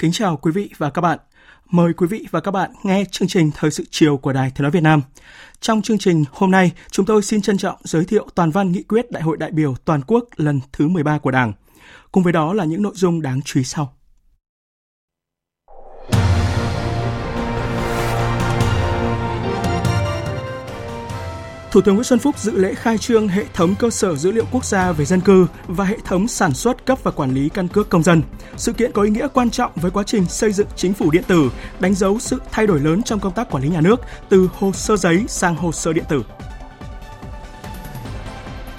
Kính chào quý vị và các bạn. Mời quý vị và các bạn nghe chương trình Thời sự chiều của Đài Tiếng Nói Việt Nam. Trong chương trình hôm nay, chúng tôi xin trân trọng giới thiệu toàn văn nghị quyết Đại hội đại biểu toàn quốc lần thứ 13 của Đảng. Cùng với đó là những nội dung đáng chú ý sau. Thủ tướng Nguyễn Xuân Phúc dự lễ khai trương hệ thống cơ sở dữ liệu quốc gia về dân cư và hệ thống sản xuất cấp và quản lý căn cước công dân. Sự kiện có ý nghĩa quan trọng với quá trình xây dựng chính phủ điện tử, đánh dấu sự thay đổi lớn trong công tác quản lý nhà nước từ hồ sơ giấy sang hồ sơ điện tử.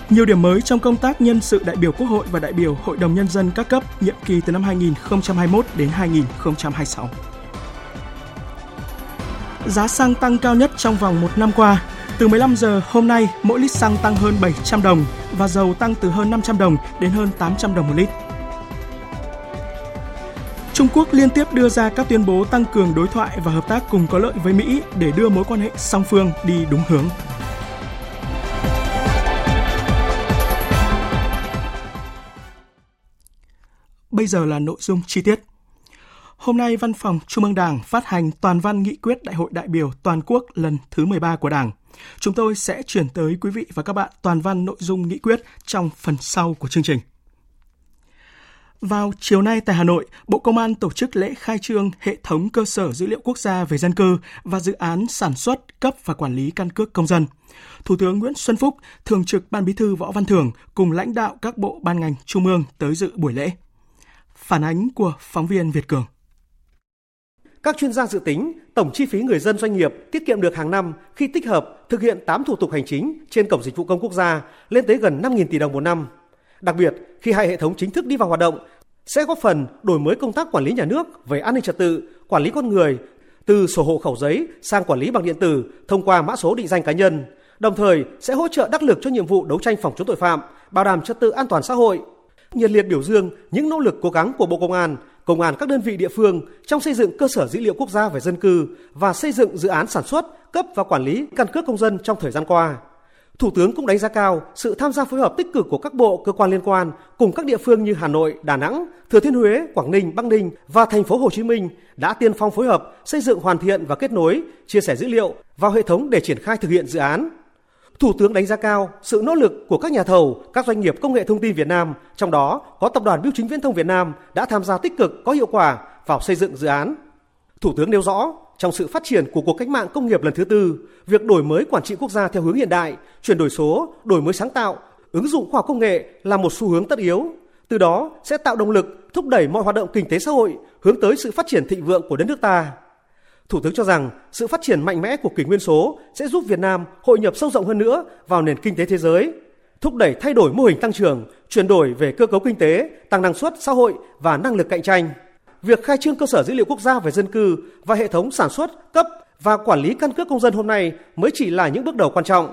Nhiều điểm mới trong công tác nhân sự đại biểu Quốc hội và đại biểu Hội đồng Nhân dân các cấp nhiệm kỳ từ năm 2021 đến 2026. Giá xăng tăng cao nhất trong vòng một năm qua, từ 15 giờ hôm nay, mỗi lít xăng tăng hơn 700 đồng và dầu tăng từ hơn 500 đồng đến hơn 800 đồng một lít. Trung Quốc liên tiếp đưa ra các tuyên bố tăng cường đối thoại và hợp tác cùng có lợi với Mỹ để đưa mối quan hệ song phương đi đúng hướng. Bây giờ là nội dung chi tiết. Hôm nay, Văn phòng Trung ương Đảng phát hành toàn văn nghị quyết Đại hội đại biểu toàn quốc lần thứ 13 của Đảng. Chúng tôi sẽ chuyển tới quý vị và các bạn toàn văn nội dung nghị quyết trong phần sau của chương trình. Vào chiều nay tại Hà Nội, Bộ Công an tổ chức lễ khai trương hệ thống cơ sở dữ liệu quốc gia về dân cư và dự án sản xuất, cấp và quản lý căn cước công dân. Thủ tướng Nguyễn Xuân Phúc, Thường trực Ban Bí thư Võ Văn Thưởng cùng lãnh đạo các bộ ban ngành trung ương tới dự buổi lễ. Phản ánh của phóng viên Việt Cường. Các chuyên gia dự tính tổng chi phí người dân doanh nghiệp tiết kiệm được hàng năm khi tích hợp thực hiện 8 thủ tục hành chính trên cổng dịch vụ công quốc gia lên tới gần 5.000 tỷ đồng một năm. Đặc biệt, khi hai hệ thống chính thức đi vào hoạt động, sẽ góp phần đổi mới công tác quản lý nhà nước về an ninh trật tự, quản lý con người từ sổ hộ khẩu giấy sang quản lý bằng điện tử thông qua mã số định danh cá nhân, đồng thời sẽ hỗ trợ đắc lực cho nhiệm vụ đấu tranh phòng chống tội phạm, bảo đảm trật tự an toàn xã hội. Nhiệt liệt biểu dương những nỗ lực cố gắng của Bộ Công an công an các đơn vị địa phương trong xây dựng cơ sở dữ liệu quốc gia về dân cư và xây dựng dự án sản xuất, cấp và quản lý căn cước công dân trong thời gian qua. Thủ tướng cũng đánh giá cao sự tham gia phối hợp tích cực của các bộ cơ quan liên quan cùng các địa phương như Hà Nội, Đà Nẵng, Thừa Thiên Huế, Quảng Ninh, Bắc Ninh và thành phố Hồ Chí Minh đã tiên phong phối hợp xây dựng hoàn thiện và kết nối, chia sẻ dữ liệu vào hệ thống để triển khai thực hiện dự án. Thủ tướng đánh giá cao sự nỗ lực của các nhà thầu, các doanh nghiệp công nghệ thông tin Việt Nam, trong đó có Tập đoàn Bưu chính Viễn thông Việt Nam đã tham gia tích cực có hiệu quả vào xây dựng dự án. Thủ tướng nêu rõ, trong sự phát triển của cuộc cách mạng công nghiệp lần thứ tư, việc đổi mới quản trị quốc gia theo hướng hiện đại, chuyển đổi số, đổi mới sáng tạo, ứng dụng khoa học công nghệ là một xu hướng tất yếu. Từ đó sẽ tạo động lực thúc đẩy mọi hoạt động kinh tế xã hội hướng tới sự phát triển thịnh vượng của đất nước ta. Thủ tướng cho rằng sự phát triển mạnh mẽ của kỷ nguyên số sẽ giúp Việt Nam hội nhập sâu rộng hơn nữa vào nền kinh tế thế giới, thúc đẩy thay đổi mô hình tăng trưởng, chuyển đổi về cơ cấu kinh tế, tăng năng suất xã hội và năng lực cạnh tranh. Việc khai trương cơ sở dữ liệu quốc gia về dân cư và hệ thống sản xuất, cấp và quản lý căn cước công dân hôm nay mới chỉ là những bước đầu quan trọng.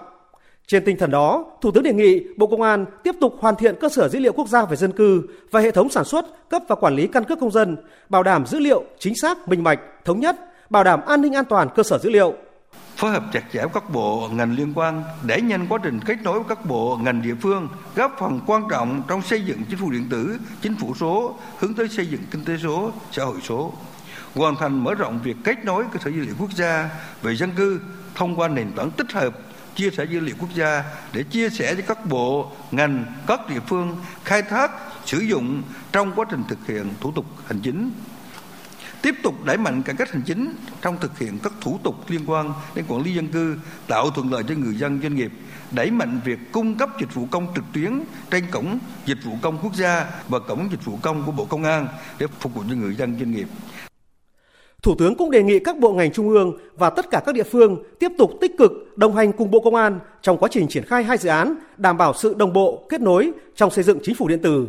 Trên tinh thần đó, Thủ tướng đề nghị Bộ Công an tiếp tục hoàn thiện cơ sở dữ liệu quốc gia về dân cư và hệ thống sản xuất, cấp và quản lý căn cước công dân, bảo đảm dữ liệu chính xác, minh bạch, thống nhất, bảo đảm an ninh an toàn cơ sở dữ liệu. Phối hợp chặt chẽ với các bộ ngành liên quan để nhanh quá trình kết nối với các bộ ngành địa phương, góp phần quan trọng trong xây dựng chính phủ điện tử, chính phủ số, hướng tới xây dựng kinh tế số, xã hội số. Hoàn thành mở rộng việc kết nối cơ sở dữ liệu quốc gia về dân cư thông qua nền tảng tích hợp chia sẻ dữ liệu quốc gia để chia sẻ với các bộ, ngành, các địa phương khai thác, sử dụng trong quá trình thực hiện thủ tục hành chính tiếp tục đẩy mạnh cải cách hành chính trong thực hiện các thủ tục liên quan đến quản lý dân cư, tạo thuận lợi cho người dân doanh nghiệp, đẩy mạnh việc cung cấp dịch vụ công trực tuyến trên cổng dịch vụ công quốc gia và cổng dịch vụ công của Bộ Công an để phục vụ cho người dân doanh nghiệp. Thủ tướng cũng đề nghị các bộ ngành trung ương và tất cả các địa phương tiếp tục tích cực đồng hành cùng Bộ Công an trong quá trình triển khai hai dự án, đảm bảo sự đồng bộ, kết nối trong xây dựng chính phủ điện tử.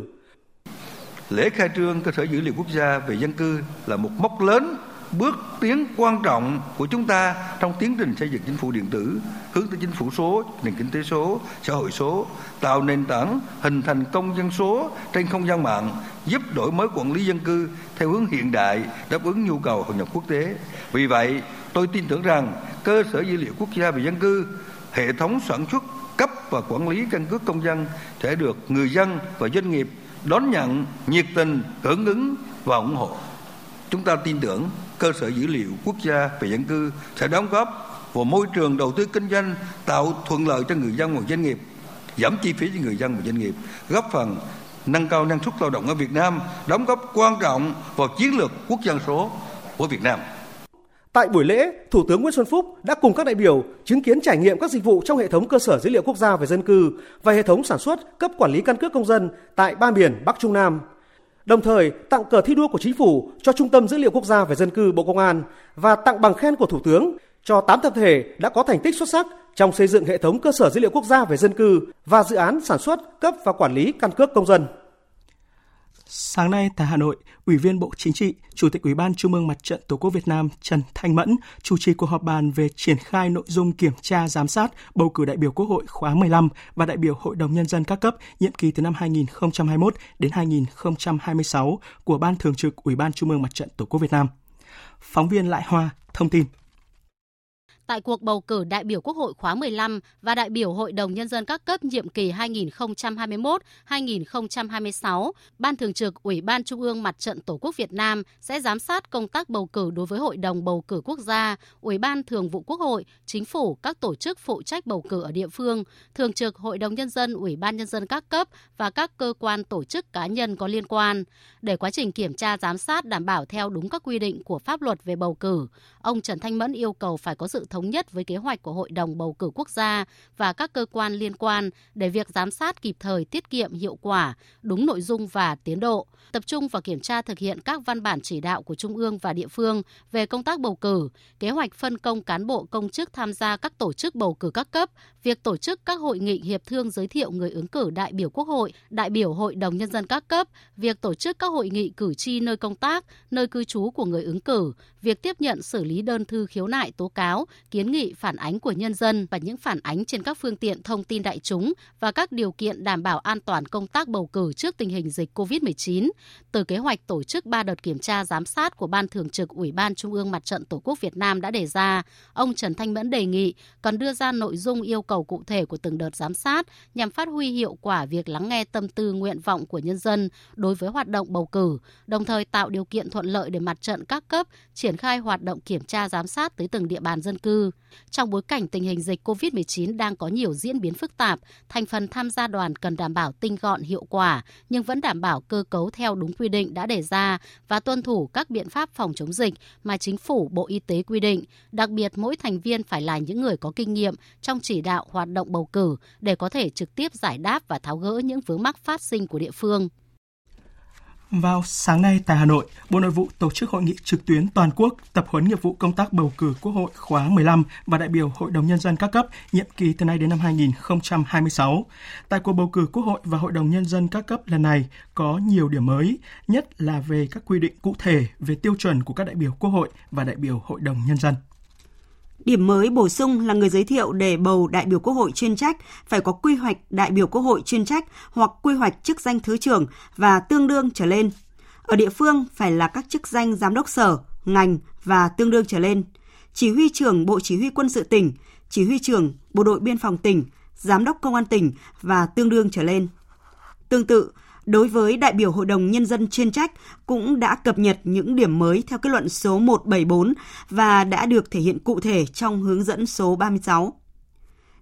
Lễ khai trương cơ sở dữ liệu quốc gia về dân cư là một mốc lớn bước tiến quan trọng của chúng ta trong tiến trình xây dựng chính phủ điện tử, hướng tới chính phủ số, nền kinh tế số, xã hội số, tạo nền tảng hình thành công dân số trên không gian mạng, giúp đổi mới quản lý dân cư theo hướng hiện đại, đáp ứng nhu cầu hội nhập quốc tế. Vì vậy, tôi tin tưởng rằng cơ sở dữ liệu quốc gia về dân cư, hệ thống sản xuất, cấp và quản lý căn cước công dân sẽ được người dân và doanh nghiệp đón nhận nhiệt tình, hưởng ứng và ủng hộ. Chúng ta tin tưởng cơ sở dữ liệu quốc gia về dân cư sẽ đóng góp vào môi trường đầu tư kinh doanh, tạo thuận lợi cho người dân và doanh nghiệp, giảm chi phí cho người dân và doanh nghiệp, góp phần nâng cao năng suất lao động ở Việt Nam, đóng góp quan trọng vào chiến lược quốc dân số của Việt Nam. Tại buổi lễ, Thủ tướng Nguyễn Xuân Phúc đã cùng các đại biểu chứng kiến trải nghiệm các dịch vụ trong hệ thống cơ sở dữ liệu quốc gia về dân cư và hệ thống sản xuất cấp quản lý căn cước công dân tại ba miền Bắc Trung Nam. Đồng thời tặng cờ thi đua của chính phủ cho Trung tâm Dữ liệu Quốc gia về dân cư Bộ Công an và tặng bằng khen của Thủ tướng cho 8 tập thể đã có thành tích xuất sắc trong xây dựng hệ thống cơ sở dữ liệu quốc gia về dân cư và dự án sản xuất, cấp và quản lý căn cước công dân. Sáng nay tại Hà Nội, Ủy viên Bộ Chính trị, Chủ tịch Ủy ban Trung ương Mặt trận Tổ quốc Việt Nam Trần Thanh Mẫn chủ trì cuộc họp bàn về triển khai nội dung kiểm tra giám sát bầu cử đại biểu Quốc hội khóa 15 và đại biểu Hội đồng nhân dân các cấp nhiệm kỳ từ năm 2021 đến 2026 của Ban Thường trực Ủy ban Trung ương Mặt trận Tổ quốc Việt Nam. Phóng viên Lại Hoa thông tin tại cuộc bầu cử đại biểu Quốc hội khóa 15 và đại biểu Hội đồng Nhân dân các cấp nhiệm kỳ 2021-2026, Ban Thường trực Ủy ban Trung ương Mặt trận Tổ quốc Việt Nam sẽ giám sát công tác bầu cử đối với Hội đồng Bầu cử Quốc gia, Ủy ban Thường vụ Quốc hội, Chính phủ, các tổ chức phụ trách bầu cử ở địa phương, Thường trực Hội đồng Nhân dân, Ủy ban Nhân dân các cấp và các cơ quan tổ chức cá nhân có liên quan. Để quá trình kiểm tra giám sát đảm bảo theo đúng các quy định của pháp luật về bầu cử, ông Trần Thanh Mẫn yêu cầu phải có sự thống thống nhất với kế hoạch của Hội đồng bầu cử quốc gia và các cơ quan liên quan để việc giám sát kịp thời, tiết kiệm, hiệu quả, đúng nội dung và tiến độ, tập trung vào kiểm tra thực hiện các văn bản chỉ đạo của Trung ương và địa phương về công tác bầu cử, kế hoạch phân công cán bộ công chức tham gia các tổ chức bầu cử các cấp, việc tổ chức các hội nghị hiệp thương giới thiệu người ứng cử đại biểu Quốc hội, đại biểu Hội đồng Nhân dân các cấp, việc tổ chức các hội nghị cử tri nơi công tác, nơi cư trú của người ứng cử, việc tiếp nhận xử lý đơn thư khiếu nại tố cáo, kiến nghị phản ánh của nhân dân và những phản ánh trên các phương tiện thông tin đại chúng và các điều kiện đảm bảo an toàn công tác bầu cử trước tình hình dịch COVID-19. Từ kế hoạch tổ chức 3 đợt kiểm tra giám sát của Ban Thường trực Ủy ban Trung ương Mặt trận Tổ quốc Việt Nam đã đề ra, ông Trần Thanh Mẫn đề nghị cần đưa ra nội dung yêu cầu cụ thể của từng đợt giám sát nhằm phát huy hiệu quả việc lắng nghe tâm tư nguyện vọng của nhân dân đối với hoạt động bầu cử, đồng thời tạo điều kiện thuận lợi để mặt trận các cấp triển triển khai hoạt động kiểm tra giám sát tới từng địa bàn dân cư. Trong bối cảnh tình hình dịch COVID-19 đang có nhiều diễn biến phức tạp, thành phần tham gia đoàn cần đảm bảo tinh gọn hiệu quả nhưng vẫn đảm bảo cơ cấu theo đúng quy định đã đề ra và tuân thủ các biện pháp phòng chống dịch mà chính phủ, Bộ Y tế quy định. Đặc biệt mỗi thành viên phải là những người có kinh nghiệm trong chỉ đạo hoạt động bầu cử để có thể trực tiếp giải đáp và tháo gỡ những vướng mắc phát sinh của địa phương. Vào sáng nay tại Hà Nội, Bộ Nội vụ tổ chức hội nghị trực tuyến toàn quốc tập huấn nghiệp vụ công tác bầu cử Quốc hội khóa 15 và đại biểu Hội đồng Nhân dân các cấp nhiệm kỳ từ nay đến năm 2026. Tại cuộc bầu cử Quốc hội và Hội đồng Nhân dân các cấp lần này có nhiều điểm mới, nhất là về các quy định cụ thể về tiêu chuẩn của các đại biểu Quốc hội và đại biểu Hội đồng Nhân dân. Điểm mới bổ sung là người giới thiệu để bầu đại biểu Quốc hội chuyên trách phải có quy hoạch đại biểu Quốc hội chuyên trách hoặc quy hoạch chức danh thứ trưởng và tương đương trở lên. Ở địa phương phải là các chức danh giám đốc sở, ngành và tương đương trở lên. Chỉ huy trưởng Bộ Chỉ huy quân sự tỉnh, chỉ huy trưởng Bộ đội biên phòng tỉnh, giám đốc công an tỉnh và tương đương trở lên. Tương tự, đối với đại biểu Hội đồng Nhân dân chuyên trách cũng đã cập nhật những điểm mới theo kết luận số 174 và đã được thể hiện cụ thể trong hướng dẫn số 36.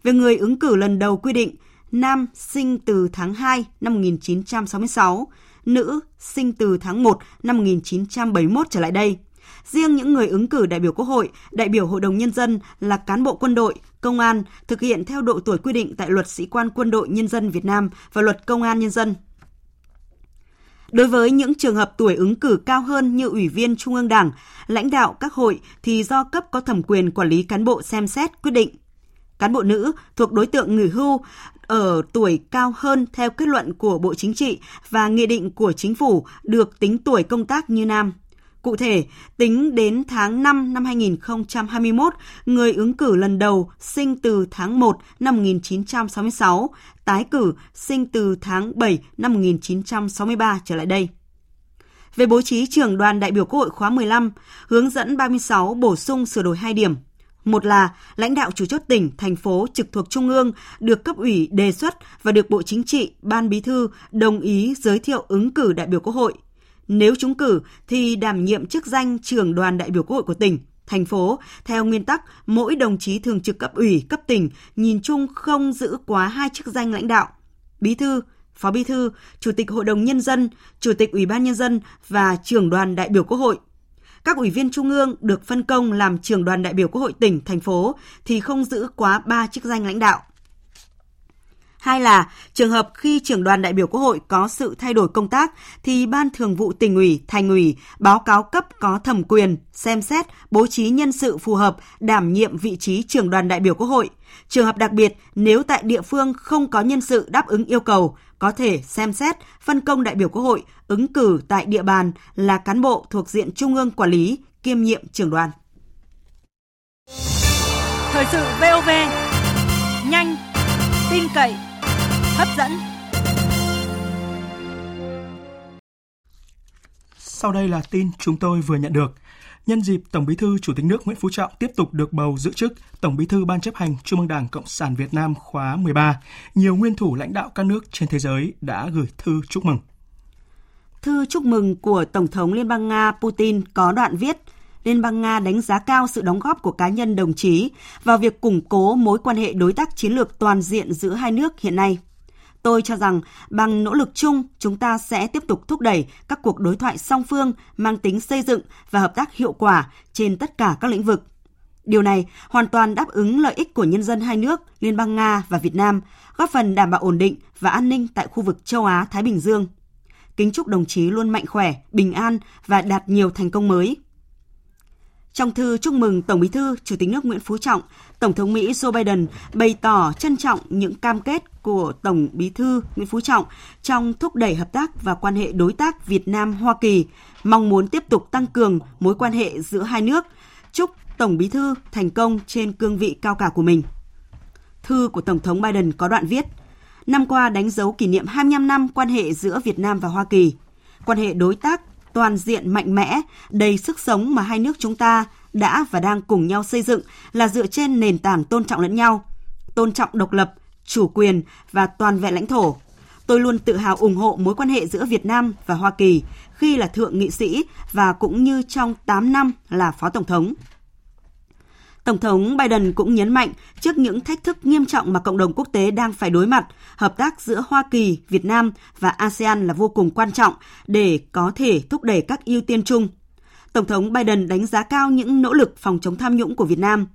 Về người ứng cử lần đầu quy định, nam sinh từ tháng 2 năm 1966, nữ sinh từ tháng 1 năm 1971 trở lại đây. Riêng những người ứng cử đại biểu Quốc hội, đại biểu Hội đồng Nhân dân là cán bộ quân đội, công an thực hiện theo độ tuổi quy định tại Luật Sĩ quan Quân đội Nhân dân Việt Nam và Luật Công an Nhân dân. Đối với những trường hợp tuổi ứng cử cao hơn như ủy viên Trung ương Đảng, lãnh đạo các hội thì do cấp có thẩm quyền quản lý cán bộ xem xét quyết định. Cán bộ nữ thuộc đối tượng nghỉ hưu ở tuổi cao hơn theo kết luận của Bộ Chính trị và nghị định của Chính phủ được tính tuổi công tác như nam. Cụ thể, tính đến tháng 5 năm 2021, người ứng cử lần đầu sinh từ tháng 1 năm 1966, tái cử sinh từ tháng 7 năm 1963 trở lại đây. Về bố trí trưởng đoàn đại biểu Quốc hội khóa 15, hướng dẫn 36 bổ sung sửa đổi 2 điểm. Một là lãnh đạo chủ chốt tỉnh, thành phố trực thuộc Trung ương được cấp ủy đề xuất và được Bộ Chính trị, Ban Bí thư đồng ý giới thiệu ứng cử đại biểu Quốc hội – nếu trúng cử thì đảm nhiệm chức danh trưởng đoàn đại biểu Quốc hội của tỉnh, thành phố theo nguyên tắc mỗi đồng chí thường trực cấp ủy, cấp tỉnh nhìn chung không giữ quá hai chức danh lãnh đạo. Bí thư, Phó Bí thư, Chủ tịch Hội đồng Nhân dân, Chủ tịch Ủy ban Nhân dân và trưởng đoàn đại biểu Quốc hội. Các ủy viên trung ương được phân công làm trưởng đoàn đại biểu Quốc hội tỉnh, thành phố thì không giữ quá ba chức danh lãnh đạo. Hai là trường hợp khi trưởng đoàn đại biểu Quốc hội có sự thay đổi công tác thì Ban Thường vụ tỉnh ủy, thành ủy báo cáo cấp có thẩm quyền xem xét bố trí nhân sự phù hợp đảm nhiệm vị trí trưởng đoàn đại biểu Quốc hội. Trường hợp đặc biệt nếu tại địa phương không có nhân sự đáp ứng yêu cầu, có thể xem xét phân công đại biểu Quốc hội ứng cử tại địa bàn là cán bộ thuộc diện trung ương quản lý kiêm nhiệm trưởng đoàn. Thời sự VOV nhanh, tin cậy, hấp dẫn. Sau đây là tin chúng tôi vừa nhận được. Nhân dịp Tổng Bí thư Chủ tịch nước Nguyễn Phú Trọng tiếp tục được bầu giữ chức Tổng Bí thư Ban chấp hành Trung ương Đảng Cộng sản Việt Nam khóa 13, nhiều nguyên thủ lãnh đạo các nước trên thế giới đã gửi thư chúc mừng. Thư chúc mừng của Tổng thống Liên bang Nga Putin có đoạn viết Liên bang Nga đánh giá cao sự đóng góp của cá nhân đồng chí vào việc củng cố mối quan hệ đối tác chiến lược toàn diện giữa hai nước hiện nay. Tôi cho rằng bằng nỗ lực chung, chúng ta sẽ tiếp tục thúc đẩy các cuộc đối thoại song phương mang tính xây dựng và hợp tác hiệu quả trên tất cả các lĩnh vực. Điều này hoàn toàn đáp ứng lợi ích của nhân dân hai nước, Liên bang Nga và Việt Nam, góp phần đảm bảo ổn định và an ninh tại khu vực châu Á Thái Bình Dương. Kính chúc đồng chí luôn mạnh khỏe, bình an và đạt nhiều thành công mới. Trong thư chúc mừng Tổng Bí thư, Chủ tịch nước Nguyễn Phú Trọng, Tổng thống Mỹ Joe Biden bày tỏ trân trọng những cam kết của Tổng Bí thư Nguyễn Phú Trọng trong thúc đẩy hợp tác và quan hệ đối tác Việt Nam Hoa Kỳ, mong muốn tiếp tục tăng cường mối quan hệ giữa hai nước. Chúc Tổng Bí thư thành công trên cương vị cao cả của mình. Thư của Tổng thống Biden có đoạn viết: Năm qua đánh dấu kỷ niệm 25 năm quan hệ giữa Việt Nam và Hoa Kỳ. Quan hệ đối tác toàn diện mạnh mẽ, đầy sức sống mà hai nước chúng ta đã và đang cùng nhau xây dựng là dựa trên nền tảng tôn trọng lẫn nhau, tôn trọng độc lập, chủ quyền và toàn vẹn lãnh thổ. Tôi luôn tự hào ủng hộ mối quan hệ giữa Việt Nam và Hoa Kỳ khi là thượng nghị sĩ và cũng như trong 8 năm là phó tổng thống. Tổng thống Biden cũng nhấn mạnh trước những thách thức nghiêm trọng mà cộng đồng quốc tế đang phải đối mặt, hợp tác giữa Hoa Kỳ, Việt Nam và ASEAN là vô cùng quan trọng để có thể thúc đẩy các ưu tiên chung. Tổng thống Biden đánh giá cao những nỗ lực phòng chống tham nhũng của Việt Nam.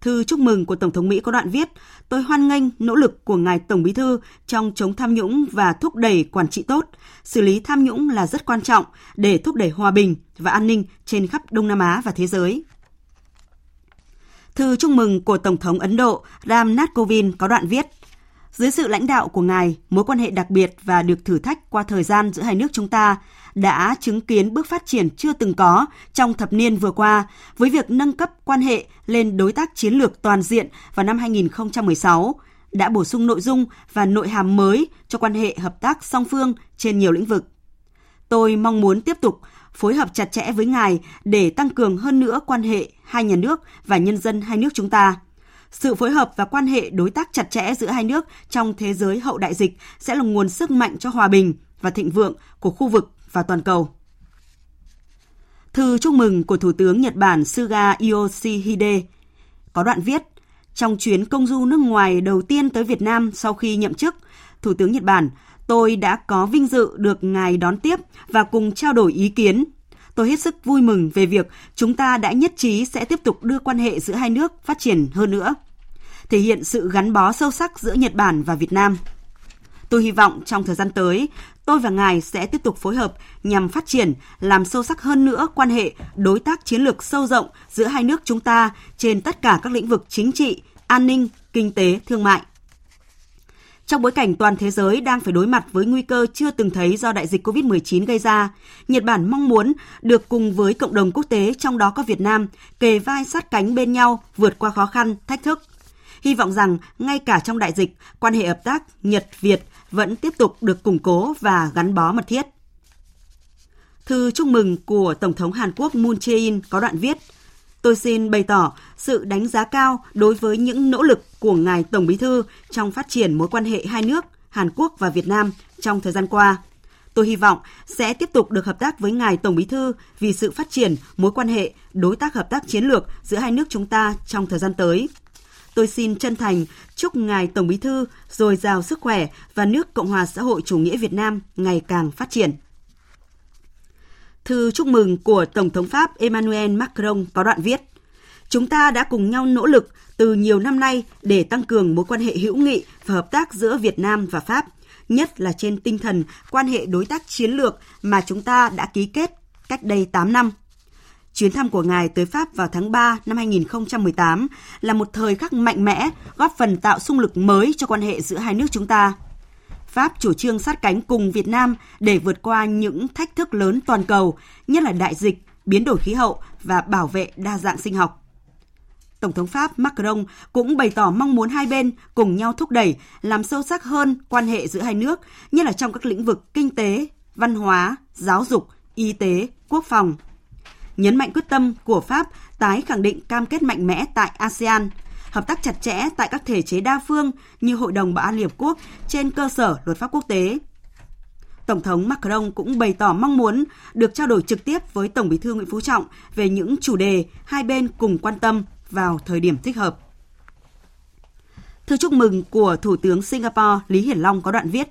Thư chúc mừng của Tổng thống Mỹ có đoạn viết, tôi hoan nghênh nỗ lực của ngài Tổng Bí thư trong chống tham nhũng và thúc đẩy quản trị tốt. Xử lý tham nhũng là rất quan trọng để thúc đẩy hòa bình và an ninh trên khắp Đông Nam Á và thế giới. Thư chúc mừng của Tổng thống Ấn Độ Ram Nath Kovind có đoạn viết, dưới sự lãnh đạo của ngài, mối quan hệ đặc biệt và được thử thách qua thời gian giữa hai nước chúng ta đã chứng kiến bước phát triển chưa từng có trong thập niên vừa qua với việc nâng cấp quan hệ lên đối tác chiến lược toàn diện vào năm 2016 đã bổ sung nội dung và nội hàm mới cho quan hệ hợp tác song phương trên nhiều lĩnh vực. Tôi mong muốn tiếp tục phối hợp chặt chẽ với ngài để tăng cường hơn nữa quan hệ hai nhà nước và nhân dân hai nước chúng ta. Sự phối hợp và quan hệ đối tác chặt chẽ giữa hai nước trong thế giới hậu đại dịch sẽ là nguồn sức mạnh cho hòa bình và thịnh vượng của khu vực và toàn cầu. Thư chúc mừng của Thủ tướng Nhật Bản Suga Yoshihide có đoạn viết trong chuyến công du nước ngoài đầu tiên tới Việt Nam sau khi nhậm chức, Thủ tướng Nhật Bản tôi đã có vinh dự được ngài đón tiếp và cùng trao đổi ý kiến. Tôi hết sức vui mừng về việc chúng ta đã nhất trí sẽ tiếp tục đưa quan hệ giữa hai nước phát triển hơn nữa, thể hiện sự gắn bó sâu sắc giữa Nhật Bản và Việt Nam. Tôi hy vọng trong thời gian tới, tôi và ngài sẽ tiếp tục phối hợp nhằm phát triển, làm sâu sắc hơn nữa quan hệ đối tác chiến lược sâu rộng giữa hai nước chúng ta trên tất cả các lĩnh vực chính trị, an ninh, kinh tế, thương mại. Trong bối cảnh toàn thế giới đang phải đối mặt với nguy cơ chưa từng thấy do đại dịch COVID-19 gây ra, Nhật Bản mong muốn được cùng với cộng đồng quốc tế trong đó có Việt Nam kề vai sát cánh bên nhau vượt qua khó khăn, thách thức. Hy vọng rằng ngay cả trong đại dịch, quan hệ hợp tác Nhật-Việt vẫn tiếp tục được củng cố và gắn bó mật thiết. Thư chúc mừng của Tổng thống Hàn Quốc Moon Jae-in có đoạn viết Tôi xin bày tỏ sự đánh giá cao đối với những nỗ lực của Ngài Tổng Bí thư trong phát triển mối quan hệ hai nước, Hàn Quốc và Việt Nam trong thời gian qua. Tôi hy vọng sẽ tiếp tục được hợp tác với Ngài Tổng Bí thư vì sự phát triển mối quan hệ, đối tác hợp tác chiến lược giữa hai nước chúng ta trong thời gian tới. Tôi xin chân thành chúc Ngài Tổng Bí thư dồi dào sức khỏe và nước Cộng hòa xã hội chủ nghĩa Việt Nam ngày càng phát triển. Thư chúc mừng của Tổng thống Pháp Emmanuel Macron có đoạn viết Chúng ta đã cùng nhau nỗ lực từ nhiều năm nay để tăng cường mối quan hệ hữu nghị và hợp tác giữa Việt Nam và Pháp, nhất là trên tinh thần quan hệ đối tác chiến lược mà chúng ta đã ký kết cách đây 8 năm. Chuyến thăm của ngài tới Pháp vào tháng 3 năm 2018 là một thời khắc mạnh mẽ, góp phần tạo xung lực mới cho quan hệ giữa hai nước chúng ta. Pháp chủ trương sát cánh cùng Việt Nam để vượt qua những thách thức lớn toàn cầu, nhất là đại dịch, biến đổi khí hậu và bảo vệ đa dạng sinh học. Tổng thống Pháp Macron cũng bày tỏ mong muốn hai bên cùng nhau thúc đẩy, làm sâu sắc hơn quan hệ giữa hai nước, nhất là trong các lĩnh vực kinh tế, văn hóa, giáo dục, y tế, quốc phòng. Nhấn mạnh quyết tâm của Pháp tái khẳng định cam kết mạnh mẽ tại ASEAN, hợp tác chặt chẽ tại các thể chế đa phương như Hội đồng Bảo an Liên Hợp Quốc trên cơ sở luật pháp quốc tế. Tổng thống Macron cũng bày tỏ mong muốn được trao đổi trực tiếp với Tổng bí thư Nguyễn Phú Trọng về những chủ đề hai bên cùng quan tâm vào thời điểm thích hợp. Thư chúc mừng của Thủ tướng Singapore Lý Hiển Long có đoạn viết